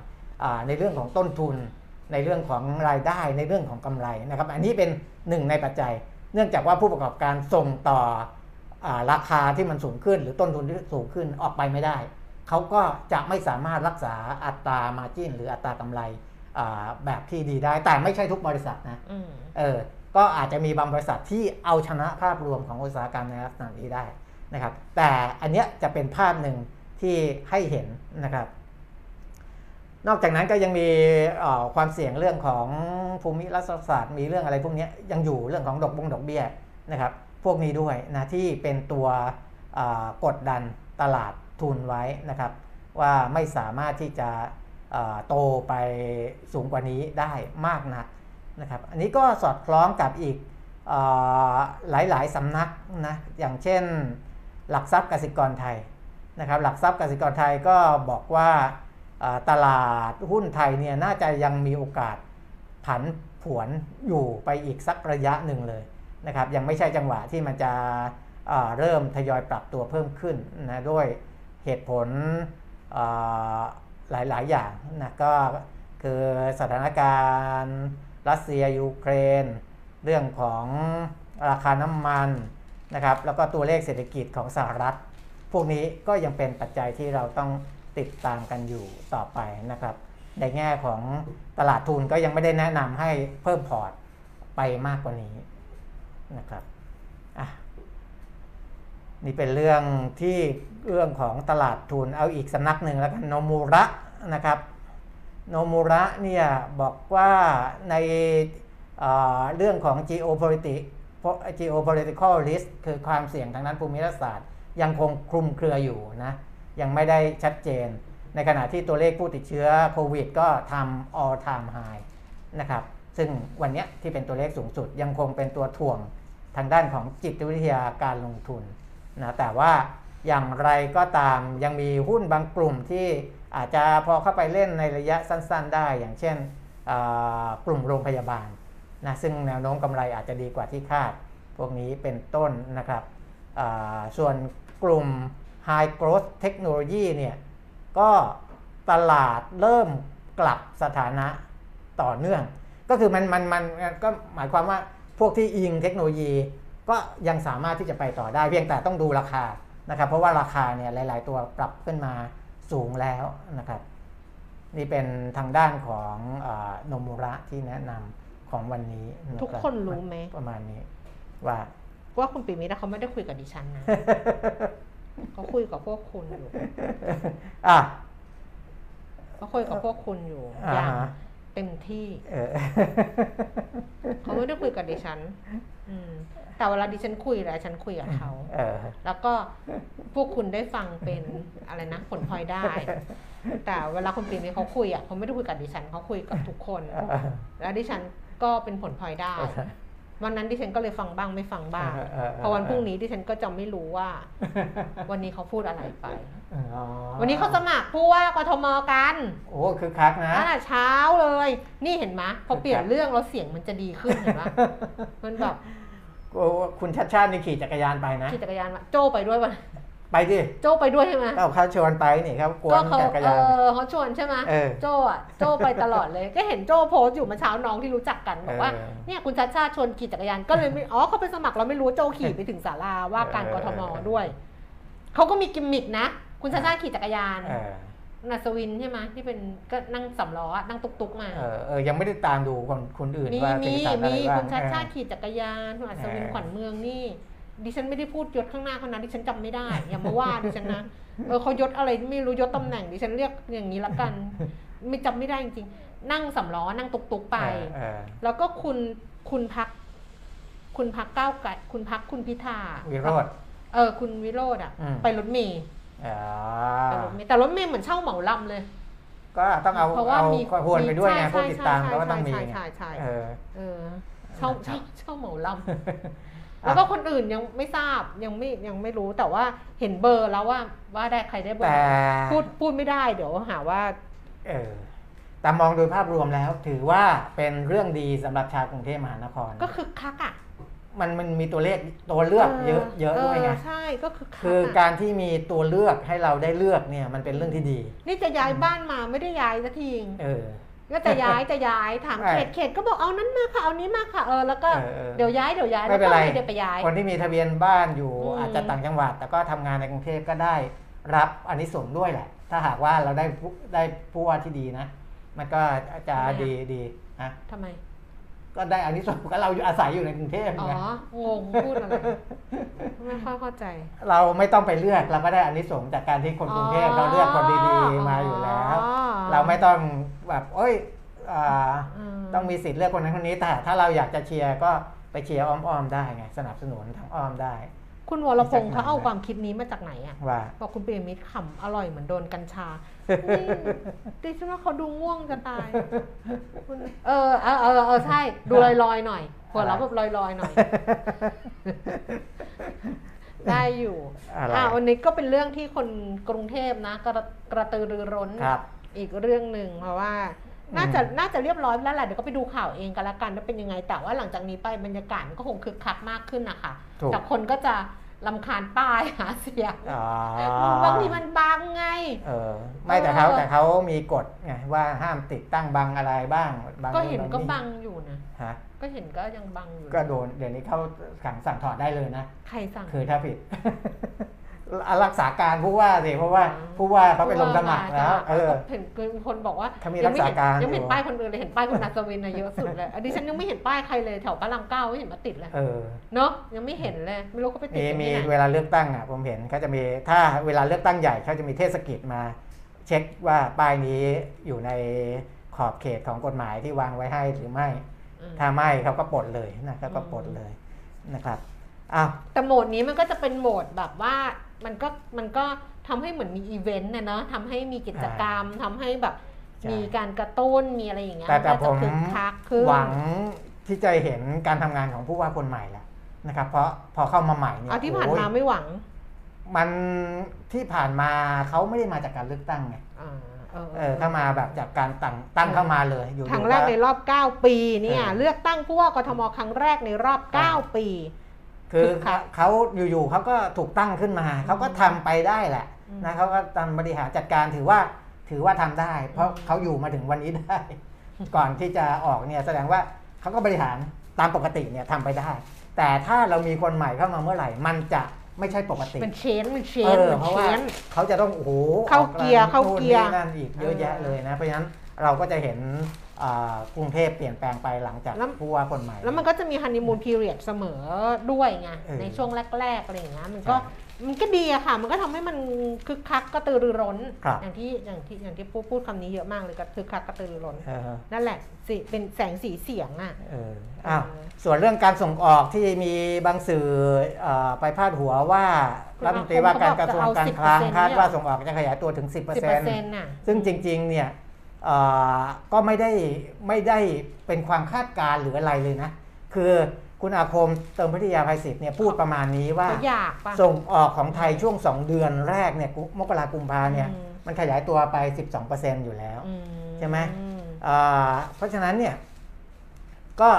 ในเรื่องของต้นทุน ในเรื่องของรายได้ ในเรื่องของกำไรนะครับ อันนี้เป็นหนึ่งในปัจจัย เนื่องจากว่าผู้ประกอบการส่งต่ออราคาที่มันสูงขึ้น หรือต้นทุนที่สูงขึ้นออกไปไม่ได้ เขาก็จะไม่สามารถรักษาอัตรามาจิ้น หรืออัตรากำไรแบบที่ดีได้ แต่ไม่ใช่ทุกบริษัทนะเออก็อาจจะมีบางบริษัทที่เอาชนะภาพรวมของอุตสาหกรรมในลักษณะนี้ได้นะครับ แต่อันเนี้ยจะเป็นภาพหนึ่งที่ให้เห็นนะครับ นอกจากนั้นก็ยังมีความเสี่ยงเรื่องของภูมิรัฐศาสตร์มีเรื่องอะไรพวกนี้ยังอยู่เรื่องของดอกบงดอกเบี้ยนะครับ พวกนี้ด้วยนะที่เป็นตัวกดดันตลาดทุนไว้นะครับ ว่าไม่สามารถที่จะโตไปสูงกว่านี้ได้มากนักนะครับ อันนี้ก็สอดคล้องกับอีกหลายๆสำนักนะอย่างเช่น หลักทรัพย์กสิกรไทยนะครับ หลักทรัพย์กสิกรไทยก็บอกว่า ตลาดหุ้นไทยเนี่ยน่าจะยังมีโอกาสผันผวนอยู่ไปอีกสักระยะหนึ่งเลยนะครับยังไม่ใช่จังหวะที่มันจะเริ่มทยอยปรับตัวเพิ่มขึ้นนะด้วยเหตุผลหลาย ๆ อย่างนะก็คือสถานการณ์รัสเซียยูเครน เรื่องของราคาน้ำมันนะครับแล้วก็ตัวเลขเศรษฐกิจของสหรัฐ พวกนี้ก็ยังเป็นปัจจัยที่เราต้อง ติดตามกันอยู่ต่อไปนะครับ ในแง่ของตลาดทุนก็ยังไม่ได้แนะนำให้เพิ่มพอร์ตไปมากกว่านี้นะครับอะนี่เป็นเรื่องที่เรื่องของตลาดทุนเอาอีกสำนักหนึ่งแล้วกันโนมูระนะครับโนมูระเนี่ยบอกว่าในเรื่องของ geopolitics geopolitical risk คือความเสี่ยงทางนั้นภูมิรัฐศาสตร์ ยังคงคลุมเครืออยู่นะ ยังไม่ได้ชัดเจน ในขณะที่ตัวเลขผู้ติดเชื้อโควิด ก็ทำ all time high นะครับซึ่งวันนี้ที่เป็นตัวเลขสูงสุดยังคงเป็นตัวถ่วงทางด้านของจิตวิทยาการลงทุนนะแต่ว่าอย่างไรก็ตามยังมีหุ้นบางกลุ่มที่อาจจะพอเข้าไปเล่นในระยะสั้นๆได้ อย่างเช่นกลุ่มโรงพยาบาลนะซึ่งแนวโน้มกำไรอาจจะดีกว่าที่คาด พวกนี้เป็นต้นนะครับส่วนกลุ่ม High Growth Technology เนี่ยก็ตลาดเริ่มกลับสถานะต่อเนื่อง ก็คือมันมันมันก็หมายความว่าพวกที่อิงเทคโนโลยีก็ยังสามารถที่จะไปต่อได้เพียงแต่ต้องดูราคานะครับ เพราะว่าราคาเนี่ยหลาย ๆ ตัวปรับขึ้นมาสูงแล้วนะครับนี่เป็นทางด้านของอาโนมุระที่แนะนำของวันนี้ะรับทุกคนรู้ไหมประมาณนี้ ว่าว่าคุณปีมิตรเขาไม่ได้คุยกับดิฉันนะ เขาคุยกับพวกคุณอยู่อะเขาคุยกับพวกคุณอยู่อ่าอย่างฮะเต็มที่เออเขาไม่ได้คุยกับดิฉันอืมแต่เวลาดิฉันคุยแล้วฉันคุยกับเขาเออแล้วก็พวกคุณได้ฟังเป็นอะไรนะผลพลอยได้ แต่เวลาคุณปีนี้เขาคุยอะเขาไม่ได้คุยกับดิฉันเขาคุยกับทุกคน แล้วดิฉันก็เป็นผลพลอยได้ วันนั้นดิฉันก็เลยฟังบ้างไม่ฟังบ้างเออเออเออพอวันพรุ่งนี้ดิฉันก็จะไม่รู้ว่า วันนี้เขาพูดอะไรไปอ๋อวันนี้เขาสมัครผู้ว่ากทมกัน โอ้คือคักนะตั้งแต่เช้าเลย นี่เห็นไหมพอเปลี่ยนเรื่องแล้วเสียงมันจะดีขึ้นเห็นไหมมันแบบโอ้คุณชัดชาตินี่ขี่จักรยานไปนะขี่จักรยานมาโจ้ไปด้วยวะ ไปดิโจ้ไปด้วยใช่ไหมก็เขาชวนไปนี่ครับกวก็นเขาจักรเอยานอเขาชวนใช่ไหมเออโจ้อะโจ้ไปตลอดเลย ก็เห็นโจ้โพสต์อยู่เมื่อเช้าน้องที่รู้จักกันบอกว่าเออเนี่ยคุณชัดชาติชวนขี่จักรยานก็เลยไม่อ๋อเขาไปสมัครเราไม่รู้ว่าโจ้ขี่ไปถึงศาลาว่าการกทมด้วยเขาก็มีกิมมิกนะคุณชัดชาติขี่จักรยานเออนัสวินใช่ไหมที่เป็นก็นั่งสำล้ออะนั่งตุกๆมาเออเออยังไม่ได้ตามดูคนคนอื่นมีว่ามีสีสันอะไรมีบ้างคุณชัดชาติเออขี่จักรยานคุณอัศวินเออขวัญเมืองนี่ ดิฉันไม่ได้พูดยศข้างหน้าเขานะดิฉันจำไม่ได้ อย่ามาว่าดิฉันนะเออเขายศอะไรไม่รู้ยศตำแหน่งดิฉันเรียกอย่างนี้ละกัน ไม่จำไม่ได้จริงๆนั่งสำล้อนั่งตุกๆไปเออแล้วก็คุณคุณพัก คุณพักก้าวไกลคุณพักคุณพิธาวิโรธเออคุณวิโรธอะอืมไปรถเมย์อ๋อไปรถเมย์แต่รถเมย์เหมือนเช่าเหมาลำเลยก็ต้องเอาเพราะว่าเอามีหวนไปด้วยไงใช่ผู้ติดตามใช่เขาก็ต้องมีใช่ไงใช่ใช่เออเออเช่าครัเช่าบเช่าเหมาลำ แล้วก็คนอื่นยังไม่ทราบยังไม่ยังไม่รู้แต่ว่าเห็นเบอร์แล้วว่าว่าได้ใครได้เบอแต่ร์พูดพูดไม่ได้เดี๋ยวหาว่า เออแต่มองโดยภาพรวมแล้ว ถือว่าเป็นเรื่องดีสำหรับชาวกรุงเทพมหานคร ก็คือคักอะมันมันมีตัวเลขตัวเลือกเยอะเยอะด้วยไงใช่ก็คือคักคืออะการที่มีตัวเลือกให้เราได้เลือกเนี่ย มันเป็นเรื่องที่ดี นี่จะย้ายบ้านมาไม่ได้ย้ายสักทีเออ ก็จะย้ายจะย้ายถามไม่เขตเขตก็บอกเอานั้นมาค่ะเอานี้มาค่ะเออแล้วก็เออเออเดี๋ยวย้ายเดี๋ยวย้ายไม่เป็นไรแล้วก็เดี๋ยวไปย้าย คนที่มีทะเบียนบ้านอยู่อืมอาจจะต่างจังหวัด แต่ก็ทำงานในกรุงเทพก็ได้รับอันนี้ส่งส์ด้วยแหละ ถ้าหากว่าเราได้ผู้ได้ผู้ว่าที่ดีนะ มันก็จะดีดีนะทำไม ก็ได้อันนี้ส่งส์ก็เราอยู่อาศัยอยู่ในกรุงเทพอ๋อ ไงงงพูดอะไร ไม่ค่อยเข้าใจ เราไม่ต้องไปเลือกเราก็ได้อันนี้ส่งส์จากการที่คนกรุงเทพเราเลือกคนดีๆมาอยู่แล้ว เราไม่ต้องแบบเอ้ยอ่าต้องมีสิทธิ์เลือกคนนั้นคนนี้แต่ถ้าเราอยากจะเชียร์ก็ไปเชียร์อ้อมๆได้ไงสนับสนุนทางอ้อมได้ คุณวรพงษ์เขาเอาความคิดนี้มาจากไหนอะว่าบอกคุณเปียมิตรขำอร่อยเหมือนโดนกัญชานี่ดิฉันว่าเขาดูง่วงจะตายคุณเออเออเออเออใช่ดูลอยลอยๆหน่อยหัวเราะแบบลอยลอยๆหน่อย ได้อยู่อะไรอ่าวันนี้ก็เป็นเรื่องที่คนกรุงเทพนะ กระกระตือรือร้นครับอีกเรื่องหนึ่งเพราะว่าน่าจะน่าจะเรียบร้อยแล้วแหละเดี๋ยวก็ไปดูข่าวเองกันละกันว่าเป็นยังไง แต่ว่าหลังจากนี้ไปบรรยากาศมันก็คงคึกคักมากขึ้นนะคะถูกแต่คนก็จะ ลำคาญป้ายหาเสียงอ๋อบางทีมันบังไง เออ ไม่แต่เขาเออแต่เขามีกฎไงว่าห้ามติดตั้งบังอะไรบ้างบังก็เห็นก็นี่บังอยู่นะฮะก็เห็นก็ยังบังอยู่ ก็โดนเดี๋ยวนี้เขาขังสั่งถอดได้เลยนะ ใครสั่ง คือถ้าผิด รักษาการผู้ว่าสิเพราะว่าผู้ว่าเขาไปลงสมัครแล้วเออเห็นคนบอกว่าเขามียังไม่เห็นรักษาการยังไม่เห็นอยู่ป้ายคนอื่นเลยเห็นป้ายคุณนัสวินนะเยอะสุดเลยอันนี้ฉันยังไม่เห็นป้ายใครเลยแถวพระรามเก้าไม่เห็นมาติดเลยเออเนาะยังไม่เห็นเลยไม่รู้เขาไปติดมีกันมีที่ไหนเวลาเลือกตั้งอะผมเห็นเขาจะมีถ้าเวลาเลือกตั้งใหญ่เขาจะมีเทศกิจมา เช็คว่าป้ายนี้อยู่ในขอบเขตของกฎหมายที่วางไว้ให้หรือไม่อืมถ้าไม่เขาก็ปลดเลยนะเขาก็ปลดเลยนะครับอ้าวแต่โหมดนี้มันก็จะเป็นโหมดแบบว่า มันก็มันก็ทำให้เหมือนมีอีเวนต์นะเนาะทำให้มีกิจกรรมทำให้แบบใช่ มีการกระตุ้นมีอะไรอย่างเงี้ยแต่แต่นผก็มจะคึกคักขึ้น หวังที่จะเห็นการทำงานของผู้ว่าคนใหม่แหละนะครับ เพราะพอเข้ามาใหม่เนี่ยเอาที่ผ่านโอ้ยมาไม่หวังมันที่ผ่านมาเขาไม่ได้มาจากการเลือกตั้งไงอ่าเออเออเข้ามาแบบจากการตั้งตั้งเข้ามาเลยอยู่ครั้งๆ แรกก็ในรอบ 9 ปีเนี่ยเออเลือกตั้งผู้ว่ากทมครั้งแรกในรอบอ่า9ปี คือคึกคักเขาอยู่ๆเขาก็ถูกตั้งขึ้นมา เขาก็ทำไปได้แหละอืมนะเขาก็ทำบริหารจัดการถือว่าถือว่าทำได้ เพราะอืมเขาอยู่มาถึงวันนี้ได้ ก่อนที่จะออกเนี่ยแสดงว่าเขาก็บริหารตามปกติเนี่ยทำไปได้ แต่ถ้าเรามีคนใหม่เข้ามาเมื่อไหร่ มันจะไม่ใช่ปกติเป็นเชนเป็นเชเอนอเป็นเพราะเชว่านเขาจะต้องโอ้โหเข้าเกียร์ออกเข้าเกียร์นู่นนี่นั่นอีกเยอะแยะเลยนะเพราะฉะนั้นเราก็จะเห็นอ่า กรุงเทพเปลี่ยนแปลงไปหลังจากแล้วผู้ว่าคนใหม่ แล้วมันก็จะมีฮันนีมูนพีเรียดเสมอด้วยไงเออในช่วงแรกๆอะไรอย่างเงี้ยมันก็ใช่มันก็ดีอะค่ะ มันก็ทำให้มันคึกคักกระตือรือร้นครับอย่างที่อย่างที่อย่างที่พูดพูดคำนี้เยอะมากเลยกระคึกคักกระตือรือร้นเออนั่นแหละสิเป็นแสงสีเสียงอะเอออ้าวเออส่วนเรื่องการส่งออกที่มีบางสื่อเอ่อไปพาดหัวว่าคุณรัฐมนตรีว่าการกระทรวงการคลังเอา10%คาดว่าส่งออกจะขยายตัวถึงสิบเปอร์เซ็นต์น่ะ10%ซึ่งจริงๆเนี่ยเอ่อ ก็ไม่ได้ไม่ได้เป็นความคาดการณ์หรืออะไรเลยนะ คือคุณอาคมเติมพิทยาภัยศิษย์เนี่ยพูดประมาณนี้ว่าเขาอยากปะส่งออกของไทยช่วง 2 เดือนแรกเนี่ยกุมกรากุมภาเนี่ยอืมมันขยายตัวไป 12%อยู่แล้วอืใช่ไหมอืมอ่าเพราะฉะนั้นเนี่ยก็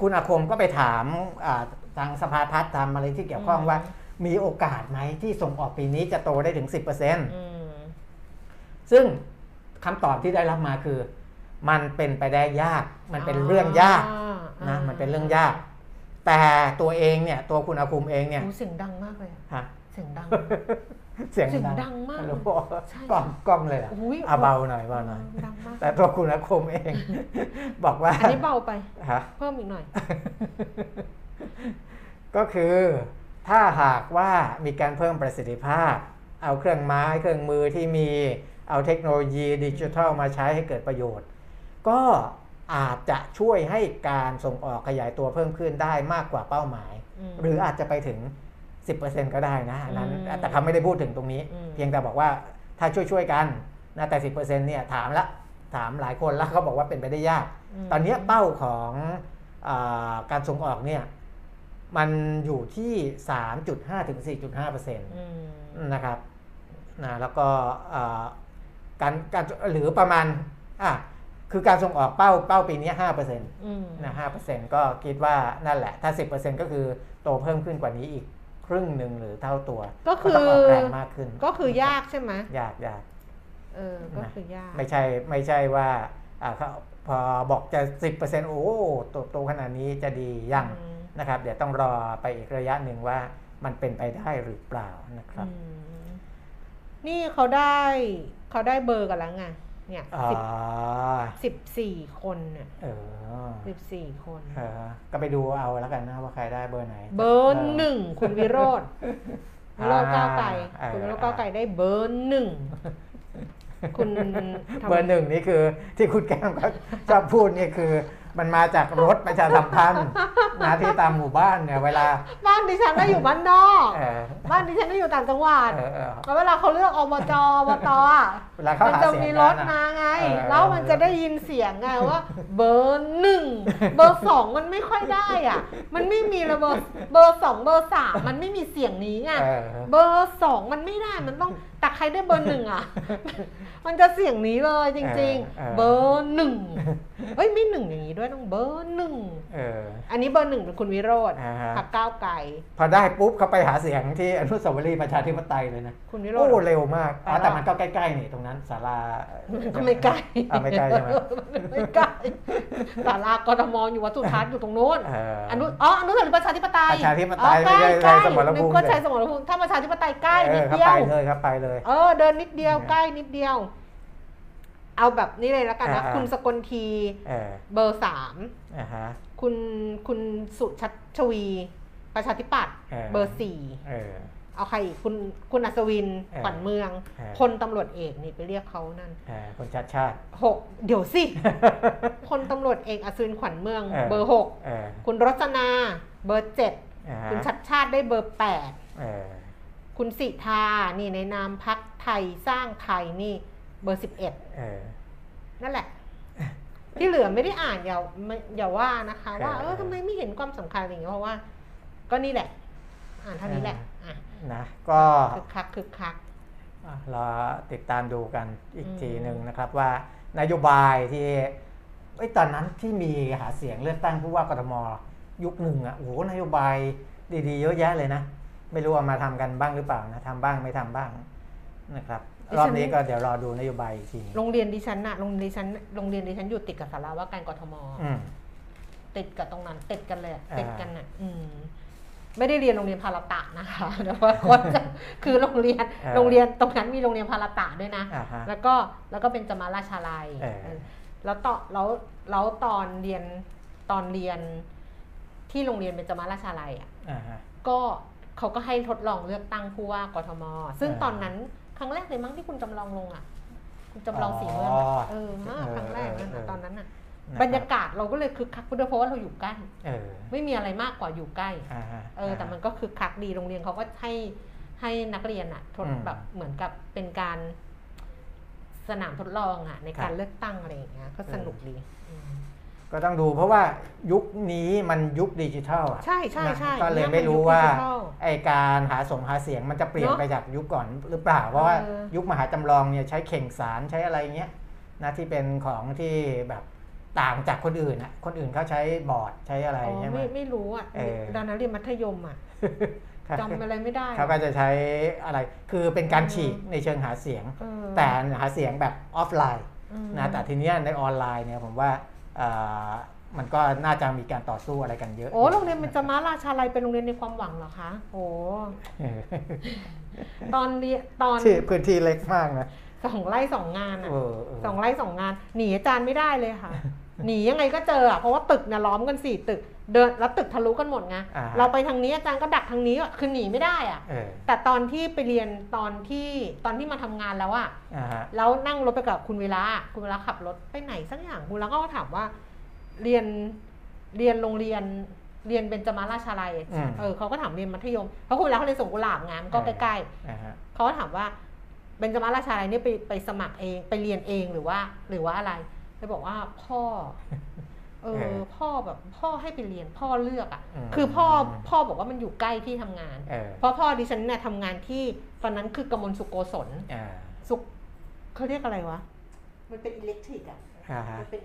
คุณอาคมก็ไปถามอ่าทางสภาพัฒน์ทำอะไรที่เกี่ยวข้องว่า มีโอกาสไหมที่ส่งออกปีนี้จะโตได้ถึง 10%อืมซึ่ง คำตอบที่ได้รับมาคือ มันเป็นไปได้ยาก มันเป็นเรื่องยากนะมันเป็นเรื่องยาก แต่ตัวเองเนี่ย ตัวคุณอาคุมเองเนี่ยโอ้เสียงดังมากเลยอะฮะเสียงดังเสียงเสียงดังดังมากโอ้โหใช่กล้องกล้องเลยเหรอะอุ้ยเอาเบาหน่อยเบาหน่อยดังมากแต่ตัวคุณอาคุมเอง บอกว่า อันนี้เบาไปฮะเพิ่มอีกหน่อย ก็คือถ้าหากว่ามีการเพิ่มประสิทธิภาพ เอาเครื่องไม้เครื่องมือที่มี เอาเทคโนโลยีดิจิทัลมาใช้ให้เกิดประโยชน์ ก็อาจจะช่วยให้การส่งออกขยายตัวเพิ่มขึ้นได้มากกว่าเป้าหมายอืมหรืออาจจะไปถึง 10%ก็ได้นะอันนั้นอืมแต่เขาไม่ได้พูดถึงตรงนี้อืมเพียงแต่บอกว่าถ้าช่วยๆกันนะแต่ 10%เนี่ยถามละถามหลายคนแล้วเขาบอกว่าเป็นไปได้ยากมตอนเนี้ยเป้าของอาการส่งออกเนี่ยมันอยู่ที่ 3.5ถึง4.5เปอร์เซ็นต์อืมนะครับนะแล้วก็อ่า การการหรือประมาณอะคือการส่งออกเป้าเป้าปีนี้5เปอร์เซ็นต์อืมนะ5เปอร์เซ็นต์ก็คิดว่านั่นแหละ ถ้า10เปอร์เซ็นต์ก็คือโตเพิ่มขึ้นกว่านี้อีกครึ่งหนึ่งหรือเท่าตัว ก็คือต้องออกแรงมากขึ้น ก็คือยากใช่ไหมยากยากเออก็คือยาก ไม่ใช่ไม่ใช่ว่าอ่าเขาพอบอกจะ10%โอ้โตโตขนาดนี้จะดียังอืมนะครับ เดี๋ยวต้องรอไปอีกระยะหนึ่งว่ามันเป็นไปได้หรือเปล่านะครับอืมนี่เขาได้ เขาได้เบอร์กันแล้วไงเนี่ยอ่าสิบสิบสี่คนเนี่ยเออสิบสี่คนเออก็ไปดูเอาแล้วกันนะว่าใครได้เบอร์ไหน เบอร์หนึ่งคุณวิโรธวิโรธก้าวไกลอ่าคุณวิโรธก้าวไกลได้เบอร์หนึ่งคุณทำเบอร์หนึ่งนี่คือ ที่คุณแก้มเขาชอบพูดนี่คือ มันมาจากรถประชาสัมพันธ์นะที่ตามหมู่บ้านเนี่ยเวลา บ้านดิฉันน่ะอยู่บ้านนอกเออบ้านดิฉันน่ะอยู่ต่างจังหวัดเออเออแล้วเวลาเขาเลือกอบจอบตอะเวลาเขามันหาจะเสียงมีกันรถน่ะมาไงเออแล้วมันจะได้ยินเสียงไงว่า เบอร์หนึ่งเบอร์สองมันไม่ค่อยได้อะ มันไม่มีระเบอร์เบอร์สองเบอร์สามมันไม่มีเสียงนี้ไงเออเบอร์สองมันไม่ได้มันต้องแต่ใครได้เบอร์หนึ่งอะ มันจะเสียงนี้เลยจริงเออเออๆเบอร์หนึ่งเฮ้ยไม่หนึ่งอย่างนี้ด้วยต้องเบอร์หนึ่งเอออันนี้เบอร์หนึ่งเป็นคุณวิโรธอ่าฮะพรรคก้าวไกลพอได้ปุ๊บเขาไปหาเสียงที่อนุสาวรีย์ประชาธิปไตยเลยนะคุณวิโรโอ้ธเร็วมากอ๋ออ่าแต่มันก็ใกล้ๆนี่ตรงนั้นศาลาไม่ใกล้อ่าไม่ใกล้ใช่ไหมไม่ใกล้ศาลากรทมอยู่วัดสุทัศน์อยู่ตรงโน้นเอออนุอ๋ออนุสาวรีย์ประชาธิปไตยประชาธิปไตยอ๋อใกล้ไม่ใช่ใกล้สมรภูมินึกว่าใช้สมรภูมิถ้าประชาธิปไตยใกล้เอนิอดเขาเดียไปวเลยครับไปเลย เออเดินนิดเดียวเนี่ยใกล้นิดเดียว เอาแบบนี้เลยแล้วกันนะ อ่า คุณสกลทีเออเบอร์สามอ่าฮะ คุณคุณสุชัชวี ประชาธิปัตย์เออ เบอร์สี่เออ เอาใครอีกคุณคุณอัศวินเออขวัญเมืองเออ พลตำรวจเอกนี่ไปเรียกเขานั่นเออคนชาติชาติ หกเดี๋ยวสิ พลตำรวจเอกอัศวินขวัญเมือง เออ เบอร์หกเออคุณรจนาเบอร์เจ็ดอ่าฮะคุณชัดชาติได้เบอร์แปด เออ คุณสิทานี่ในนามพักไทยสร้างไทยนี่ เบอร์สิบเอ็ดเออ นั่นแหละ ที่เหลือไม่ได้อ่านอย่าไม่อย่าว่านะคะ ว่าเออเออทำไมไม่เห็นความสำคัญอะไรอย่างเงี้ยเพราะว่า ก็นี่แหละ อ่านเท่านี้แหละอะนะก็คึกคักคึกคักอะรอติดตามดูกันอีกอืมทีหนึ่งนะครับว่านโยบายที่เอ้ยตอนนั้นที่มีหาเสียงเลือกตั้งผู้ว่ากทมยุคหนึ่งอะโอ้โหนโยบายดีๆ เยอะแยะเลยนะ ไม่รู้เอามาทำกันบ้างหรือเปล่านะทำบ้างไม่ทำบ้างนะครับ รอบนี้ก็เดี๋ยวรอดูนโยบายอีกทีหนึ่งโรงเรียนดิฉันน่ะโรงเรียนดิฉันโรงเรียนดิฉันอยู่ติดกับสาราว่าการกทมอืมติดกับตรงนั้นติดกันเลยอะอ่าติดกันน่ะอืมไม่ได้เรียนโรงเรียนพาราตะนะคะแต่ว่าคนจะคือโรงเรียนเออโรงเรียนตรงนั้นมีโรงเรียนพาราตะด้วยนะอ่าฮะแล้วก็แล้วก็เป็นจมาราชาลัยเออเออแล้วต่อแล้วแล้วตอนเรียนตอนเรียนที่โรงเรียนเป็นจมาราชาลัยอะอ่าฮะก็เขาก็ให้ทดลองเลือกตั้งผู้ว่ากทม ซึ่งเออตอนนั้น ครั้งแรกเลยมั้งที่คุณจำลองลงอะ คุณจำลองสีเมืองอ๋อะอเออมากเออครั้งแรกนั่นเออน่ะเออ ตอนนั้นอะ นะคบรรยากาศเราก็เลยคึกคักด้วยเพราะว่าเราอยู่ใกล้เออไม่มีอะไรมากกว่าอยู่ใกล้ อ่าฮะ เออแต่มันก็คึกคักดีโรงเรียนเขาก็ให้ให้นักเรียนอะทดอืมแบบเหมือนกับเป็นการสนามทดลองอะในครัการบเลือกตั้งอะไรอย่างเงี้ยก็สนุกดีม ก็ต้องดูเพราะว่ายุคนี้มันยุคดิจิทัลอะใช่ใช่ใช่นะก็เลยนี่ไม่นรู้ยุคว่าดิจิทัลไอการหาส่งหาเสียงมันจะเปลี่ยนเนอะไปจากยุคก่อนหรือเปล่า เพราะว่าเออยุคมหาจำลองเนี่ยใช้เข่งสารใช้อะไรเงี้ยนะที่เป็นของที่แบบต่างจากคนอื่นอะคนอื่นเขาใช้บอร์ดใช้อะไรอ๋อใช่ไหมไม่ไม่รู้อะเออตอนนั้นเรียนมัธยมอะจำอะไรไม่ได้เขาก็จะใช้อะไรคือเป็นการเออฉีกในเชิงหาเสียงเออแต่หาเสียงแบบออฟไลน์อืมนะแต่ทีเนี้ยในออนไลน์เนี่ยผมว่าเอ่อ มันก็น่าจะมีการต่อสู้อะไรกันเยอะ โอ้โรงเรียนเป็นจมาราชาลัยเป็นโรงเรียนในความหวังเหรอคะ โอ้เออตอนเรียนตอนที่พื้นที่เล็กมากนะสองไร่สองงานอะเออเออสองไร่สองงานหนีอาจารย์ไม่ได้เลยค่ะ หนียังไงก็เจออะเพราะว่าตึกเนี่ยล้อมกันสี่ตึก เดินแล้วตึกทะลุกันหมดไงอ่าเราไปทางนี้อาจารย์ก็ดักทางนี้อะคือหนีไม่ได้อะเออแต่ตอนที่ไปเรียนตอนที่ตอนที่มาทำงานแล้วอะอ่าฮะแล้วนั่งรถไปกับคุณเวลาคุณเวลาขับรถไปไหนสักอย่างคุณเวลาก็ถามว่าเรียนเรียนโรงเรียนเรียนเป็นจมาราชาลัยอืมเออเขาก็ถามเรียนมัธยมเพราะคุณเวลาเขาเรียนสงกุหลาบงานก็เออใกล้อ่าฮะๆเขาก็ถามว่าเป็นจมาราชาลัยเนี่ยไปไปสมัครเองไปเรียนเองหรือว่า หรือว่าอะไร เลยบอกว่าพ่อเอเอออพ่อแบบพ่อให้ไปเรียนพ่อเลือกอะอืมคือพ่อพ่อบอกว่ามันอยู่ใกล้ที่ทำงานเออเพราะพ่อดิฉันเนี่ยทำงานที่ตอนนั้นคือกมลสุโกศลอ่าสุเขาเรียกอะไรวะ มันเป็นอิเล็กทริกอะอ่าฮะมันเป็น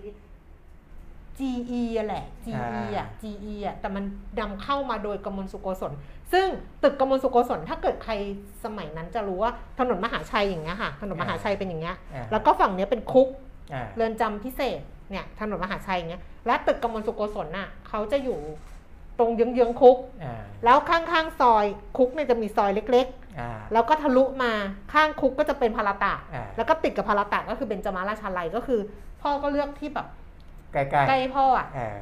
GE อะแหละ GE อะ GE อะ แต่มันนำเข้ามาโดยกมลสุโกศล ซึ่งตึกกมลสุโกศล ถ้าเกิดใครสมัยนั้นจะรู้ว่าถนนมหาชัยอย่างเงี้ยค่ะ ถนนมหาชัยเป็นอย่างเงี้ยอ่าแล้วก็ฝั่งเนี้ยเป็นคุกอ่า เรือนจำพิเศษเนี่ยถนนมหาชัยอย่างเงี้ยและตึกกมลสุโกศลน่ะเขาจะอยู่ตรงเยื้องๆคุกอ่าแล้วข้างๆซอยคุกเนี่ยจะมีซอยเล็กอ่าๆแล้วก็ทะลุมาข้างคุกก็จะเป็นพาราตะอ่าแล้วก็ติดกับพาราตะก็คือเป็นจมาราชาลัยก็คือ พ่อก็เลือกที่แบบใกล้ๆใกล้พ่ออะอ่า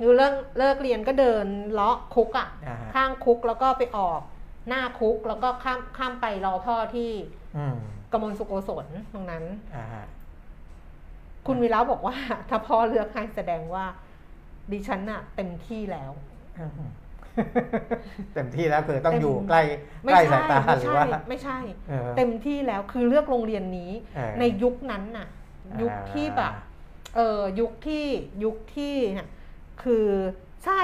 คือเลิกเลิกเรียนก็เดินเลาะคุกอะอ่าฮะข้างคุกแล้วก็ไปออกหน้าคุกแล้วก็ข้ามข้ามไปรอพ่อที่อืมกมลสุโกศลตรงนั้นอ่าฮะ คุณวีระบอกว่า ถ้าพ่อเลือกให้แสดงว่า ดิฉันน่ะ เต็มที่แล้วอืมเต็มที่แล้วคือต้องเต็มอยู่ใกล้ไม่ใกล้ใช่สายตาไม่หรือใช่ว่าไม่ใช่เออเต็มที่แล้วคือเลือกโรงเรียนนี้เออในยุคนั้นน่ะ ยุคที่แบบเออยุคที่ยุคที่เนี่ยคือใช่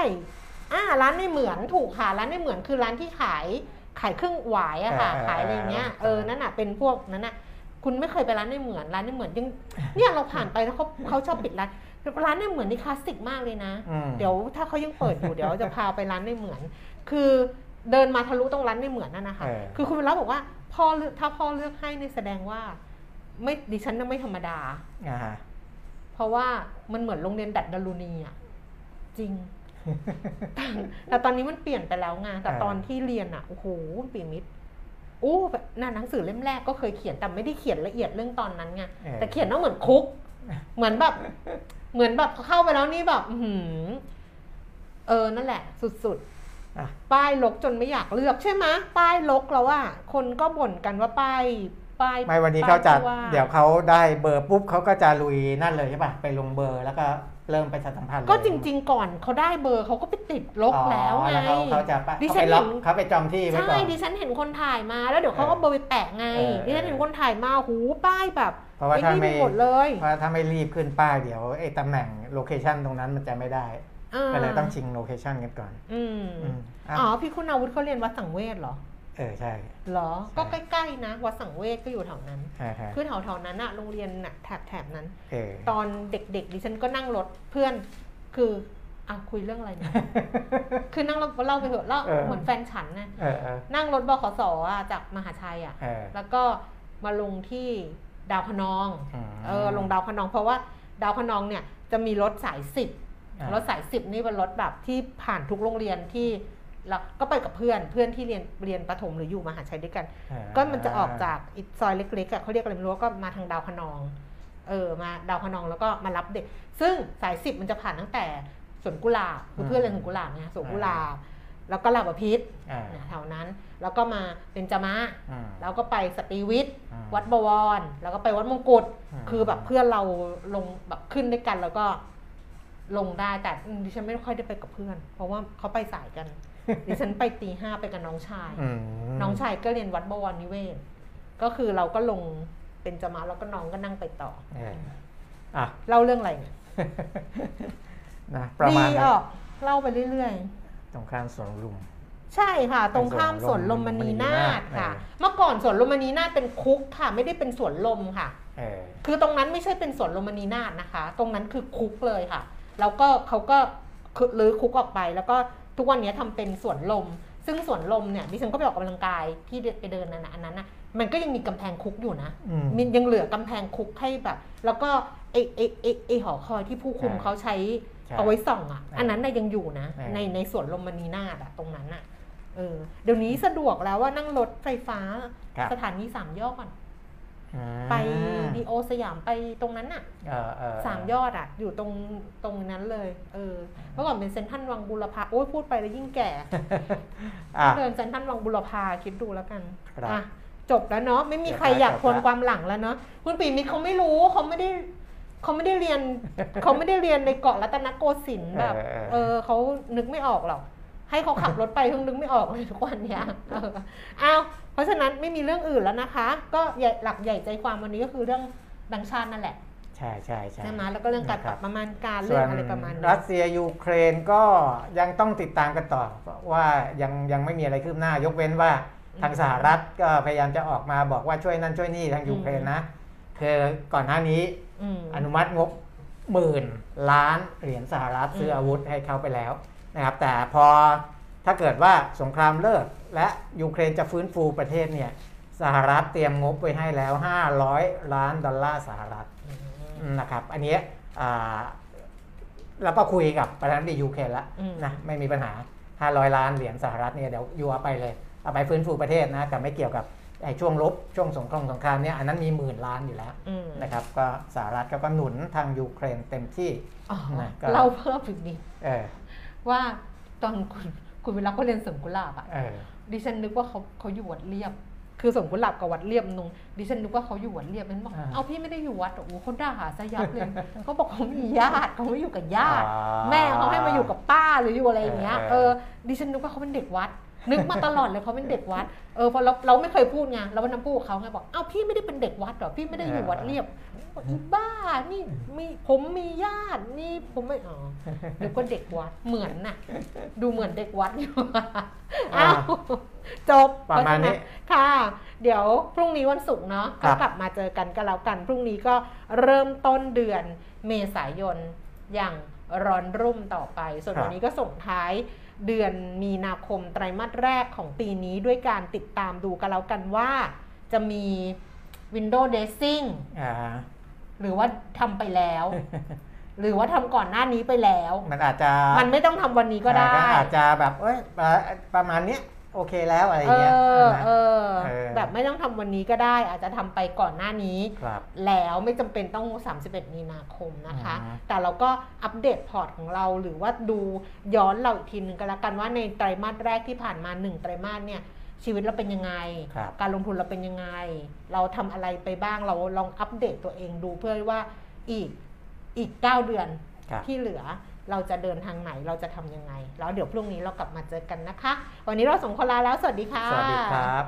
อ่าร้านในเหมือนถูกค่ะร้านในเหมือนคือร้านที่ขายขายเครื่องหวายอะค่ะเออขายอะไรเงี้ยเออเออนั่นน่ะเป็นพวกนั้นน่ะ คุณไม่เคยไปร้านในเหมือนร้านในเหมือนยังเนี่ยเราผ่านไปแล้วเขาเขาชอบปิดร้านร้านในเหมือนนี่คลาสสิกมากเลยนะอืมเดี๋ยวถ้าเขายังเปิดอยู่เดี๋ยวจะพาไปร้านในเหมือน คือเดินมาทะลุตรงร้านในเหมือนนั่นนะคะเออคือคุณเวลาบอกว่าพ่อเลือกถ้าพ่อเลือกให้เนี่ยแสดงว่า ไม่ดิฉันน่ะไม่ธรรมดาอ่าฮะเพราะว่ามันเหมือนโรงเรียนดัดดารุณีอะจริงแต่ตอนนี้มันเปลี่ยนไปแล้วไงแต่เออตอนที่เรียนอะโอ้โหปีมิตร โอ้แบบน่าหนังสือเล่มแรกก็เคยเขียนแต่ไม่ได้เขียนละเอียดเรื่องตอนนั้นไงออแต่เขียนว่าเหมือนคุก เหมือนแบบ เหมือนแบบเข้าไปแล้วนี่แบบอื้อหือเออนั่นแหละ สุดอะๆป้ายลกจนไม่อยากเลือกใช่ไหมป้ายลกแล้วว่าคนก็บ่นกันว่าป้ายป้ายไม่วันนี้เขาจะป้ยผู้ว่าเดี๋ยวเขาได้เบอร์ปุ๊บเขาก็จะลุยนั่นเลยใช่ป่ะไปลงเบอร์แล้วก็ เริ่มไปสัมพันธ์เลยก็จริง ๆ ก่อนเขาได้เบอร์เขาก็ไปติดลกอ๋อแล้วไงเขาเขาจะไปดิเขาฉัไปนล็อกเห็นเขาไปจองที่ไว้ก่อใช่นดิฉันเห็นคนถ่ายมาแล้วเดี๋ยวเขาก็เออเบอร์ไปแปะไงเออดิฉันเห็นคนถ่ายมาหูป้ายแบบเพราะว่าไอ้ถ้านี่ไม่ไปหมดเลยเพราะถ้าไม่รีบขึ้นป้ายเดี๋ยวไอ้ตำแหน่งโลเคชันตรงนั้นมันจะไม่ได้าก็เลยต้องชิงโลเคชันกันก่อนอืมอืมอะอ๋อพี่คุณอาวุธเขาเรียนวัดสังเวชเหรอ เออใช่ เหรอ ก็ใช่ใกล้ ๆ นะ วัดสังเวชก็อยู่แถวนั้น อ่าฮะคือแถวๆนั้นอะโรงเรียนน่ะแถบแถบๆนั้น เออ ตอนเด็ก ๆ ดิฉันก็นั่งรถเพื่อน คืออะคุยเรื่องอะไรเนี่ย คือนั่งรถเล่าไปเถอะเล่าเออ เหมือนแฟนฉันนะเออเออนั่งรถบขสอะจากมหาชัยอะ เออแล้วก็มาลงที่ดาวพนอง ม เออลงดาวพนองเพราะว่าดาวพนองเนี่ยจะมีรถสายสิบอ่ารถสายสิบนี่เป็นรถแบบที่ผ่านทุกโรงเรียนที่ แล้วก็ไปกับเพื่อนเพื่อนที่เรียนเรียนประถมหรืออยู่มหาชัยด้วยกันอ่าก็มันจะออกจากอีกซอยเล็กๆอะเขาเรียกอะไรไม่รู้ก็มาทางดาวคะนอง เออมาดาวคะนองแล้วก็มารับเด็ก ซึ่งสายสิบมันจะผ่านตั้งแต่สวนกุหลาบคือเพื่อนเรียนสวนกุหลาบเนี่ยสวนกุหลาบแล้วก็ลาบพิษอ่าแถวนั้น แล้วก็มาเป็นจามะอืมแล้วก็ไปสตรีวิทย์อืมวัดบวร แล้วก็ไปวัดมงกุฎอืมคือแบบเพื่อนเราลงแบบขึ้นด้วยกันแล้วก็ลงได้แต่อืมดิฉันไม่ค่อยได้ไปกับเพื่อน เพราะว่าเขาไปสายกัน ดิฉันไปตีห้าไปกับน้องชายอืมน้องชายก็เรียนวัดบวรนิเวศ ก็คือเราก็ลงเป็นจามาแล้วก็น้องก็นั่งไปต่อเอออะเล่าเรื่องอะไรเนี่ยนะประดีมาณอนั้นอกเล่าไปเรื่อยตรงข้ามสวนลุมๆใช่ค่ะ ตรงข้ามสวนลมมณีนาฏค่ะเออเมื่อก่อนสวนลมมณีนาฏเป็นคุกค่ะ ไม่ได้เป็นสวนลมค่ะเออคือตรงนั้นไม่ใช่เป็นสวนลมณีนาฏนะคะ ตรงนั้นคือคุกเลยค่ะ แล้วก็เขาก็คือรื้อคุกออกไปแล้วก็ ทุกวันนี้ทำเป็นสวนลม ซึ่งสวนลมเนี่ยดิฉันก็ไปออกกำลังกายที่ไปเดินนั่นนะอันนั้นนะมันก็ยังมีกำแพงคุกอยู่นะอืมมันยังเหลือกำแพงคุกให้แบบ แล้วก็ไอไอไอไอหอคอยที่ผู้คุมใช่เขาใช้ใช่เอาไว้ส่องอะใช่อันนั้นน่ะยังอยู่นะใช่ในในสวนลมมณีนาฏอะตรงนั้นอะเออเดี๋ยวนี้สะดวกแล้วว่านั่งรถไฟฟ้าครับสถานีสามยอดอืม ไปดีโอสยามไปตรงนั้นน่ะเออเออสามยอดอะ อยู่ตรงตรงนั้นเลย เออเมื่อก่อนเป็นเซนทรัลวังบุรพาโอ้ยพูดไปแล้วยิ่งแก่อะเดินเซนทรัลวังบุรพาคิดดูแล้วกันครับอะจบแล้วเนาะไม่มีใครเรียบร้อยอยากทวนจบละความหลังแล้วเนาะคุณปีมิตรเขาไม่รู้เขาไม่ได้เขาไม่ได้เรียนเขาไม่ได้เรียนในเกาะรัตนโกสินทร์แบบ เออเออเขานึกไม่ออกหรอก ให้เขาขับรถไปเพิ่งนึกไม่ออกเลยทุกวันเนี้ยเอออ้าวเพราะฉะนั้นไม่มีเรื่องอื่นแล้วนะคะ ก็ใหญ่หลักใหญ่ใจความวันนี้ก็คือเรื่องแบงค์ชาตินั่นแหละใช่ใช่ใช่ใช่ไหมแล้วก็เรื่องการปรับประมาณการส่เรื่วอนงอะไรประมาณนี้รัสเซียยูเครนก็ยังต้องติดตามกันต่อว่ายังยังไม่มีอะไรคืบหน้ายกเว้นว่าทางสหรัฐก็พยายามจะออกมาบอกว่าช่วยนั่นช่วยนี่ทางยูเครนนะคือก่อนหน้านี้อืมอนุมัติงบหมื่นล้านเหรียญสหรัฐซื้อมอาวุธให้เขาไปแล้ว นะครับแต่พอถ้าเกิดว่าสงครามเลิก และยูเครนจะฟื้นฟูประเทศเนี่ยสหรัฐเตรียมงบไว้ให้แล้ว 500 ล้านดอลลาร์สหรัฐนะครับอันเนี้ยอ่าแล้วก็คุยกับประธานาธิบดียูเครนแล้วอืมนะไม่มีปัญหา 500 ล้านเหรียญสหรัฐเนี่ยเดี๋ยวยูเอาไปเลย เอาไปฟื้นฟูประเทศนะแต่ไม่เกี่ยวกับไอ้ช่วงลบช่วงสงครามสงครามเนี่ยอันนั้นมีหมื่นล้านอยู่แล้วอืมนะครับก็สหรัฐก็ก็หนุนทางยูเครนเต็มที่อ๋อนะก็เล่าเพิ่มอีกนิดเออ ว่าตอนคุณคุณเวลาเขาเรียนสวนกุหลาบอะเออดิฉันนึกว่าเขาเขาอยู่วัดเรียบ คือสวนกุหลาบกับวัดเรียบนุงดิฉันนึกว่าเขาอยู่วัดเรียบมันบอกอ่าเอาพี่ไม่ได้อยู่วัดหรอกโอ้เขาด่าซะยับเลยเขาบอกเขามีญาติเขาไม่อยู่กับญาติอ๋อแม่เขาให้มาอยู่กับป้าหรืออยู่อะไรอย่างเงี้ยเออเออดิฉันนึกว่าเขาเป็นเด็กวัด นึกมาตลอดเลยเขาเป็นเด็กวัด เออพอเราเราไม่เคยพูดไงเราวันนั้นพูดกับเขาไงบอกเอ้าพี่ไม่ได้เป็นเด็กวัดหรอพี่ไม่ได้อยู่วัดเรียบบอกอีบ้านี่มีผมมีญาตินี่ผมไม่อ๋อเดี๋ยวก็เด็กวัดเหมือนน่ะ ดูเหมือนเด็กวัดอยู่อ้าวจบประมาณนี้เพฉนั้นค่ะ เดี๋ยวพรุ่งนี้วันศุกร์เนาะครัก็บกลับมาเจอกันก็แล้วกัน พรุ่งนี้ก็เริ่มต้นเดือนเมษายนอย่างร้อนรุ่มต่อไป ส่วนวันนี้ก็ส่งท้าย เดือนมีนาคมไตรมาสแรกของปีนี้ด้วยการติดตามดูกันแล้วกันว่า จะมี Windows Dressing อ่าหรือว่าทำไปแล้ว หรือว่าทำก่อนหน้านี้ไปแล้ว มันอาจจะมันไม่ต้องทำวันนี้ก็ได้อ่าอาจจะแบบเอ้ยประประมาณเนี้ย โอเคแล้วอะไรเงี้ยเออนะเออเออแบบไม่ต้องทำวันนี้ก็ได้ อาจจะทำไปก่อนหน้านี้ครับแล้วไม่จำเป็นต้อง 31 มีนาคมนะคะอ่าแต่เราก็ update port ของเราหรือว่าดูย้อนเราอีกทีหนึ่งก็แล้วกันว่าในไตรมาสแรกที่ผ่านมา 1 ไตรมาสเนี่ยชีวิตเราเป็นยังไงครับการลงทุนเราเป็นยังไง เราทำอะไรไปบ้างเราลองอัปเดตตัวเองดูเพื่อว่าอีกอีก 9 เดือนครับที่เหลือ เราจะเดินทางไหนเราจะทำยังไง แล้วเดี๋ยวพรุ่งนี้เรากลับมาเจอกันนะคะ วันนี้เราสองคนลาแล้วสวัสดีค่ะ สวัสดีครับ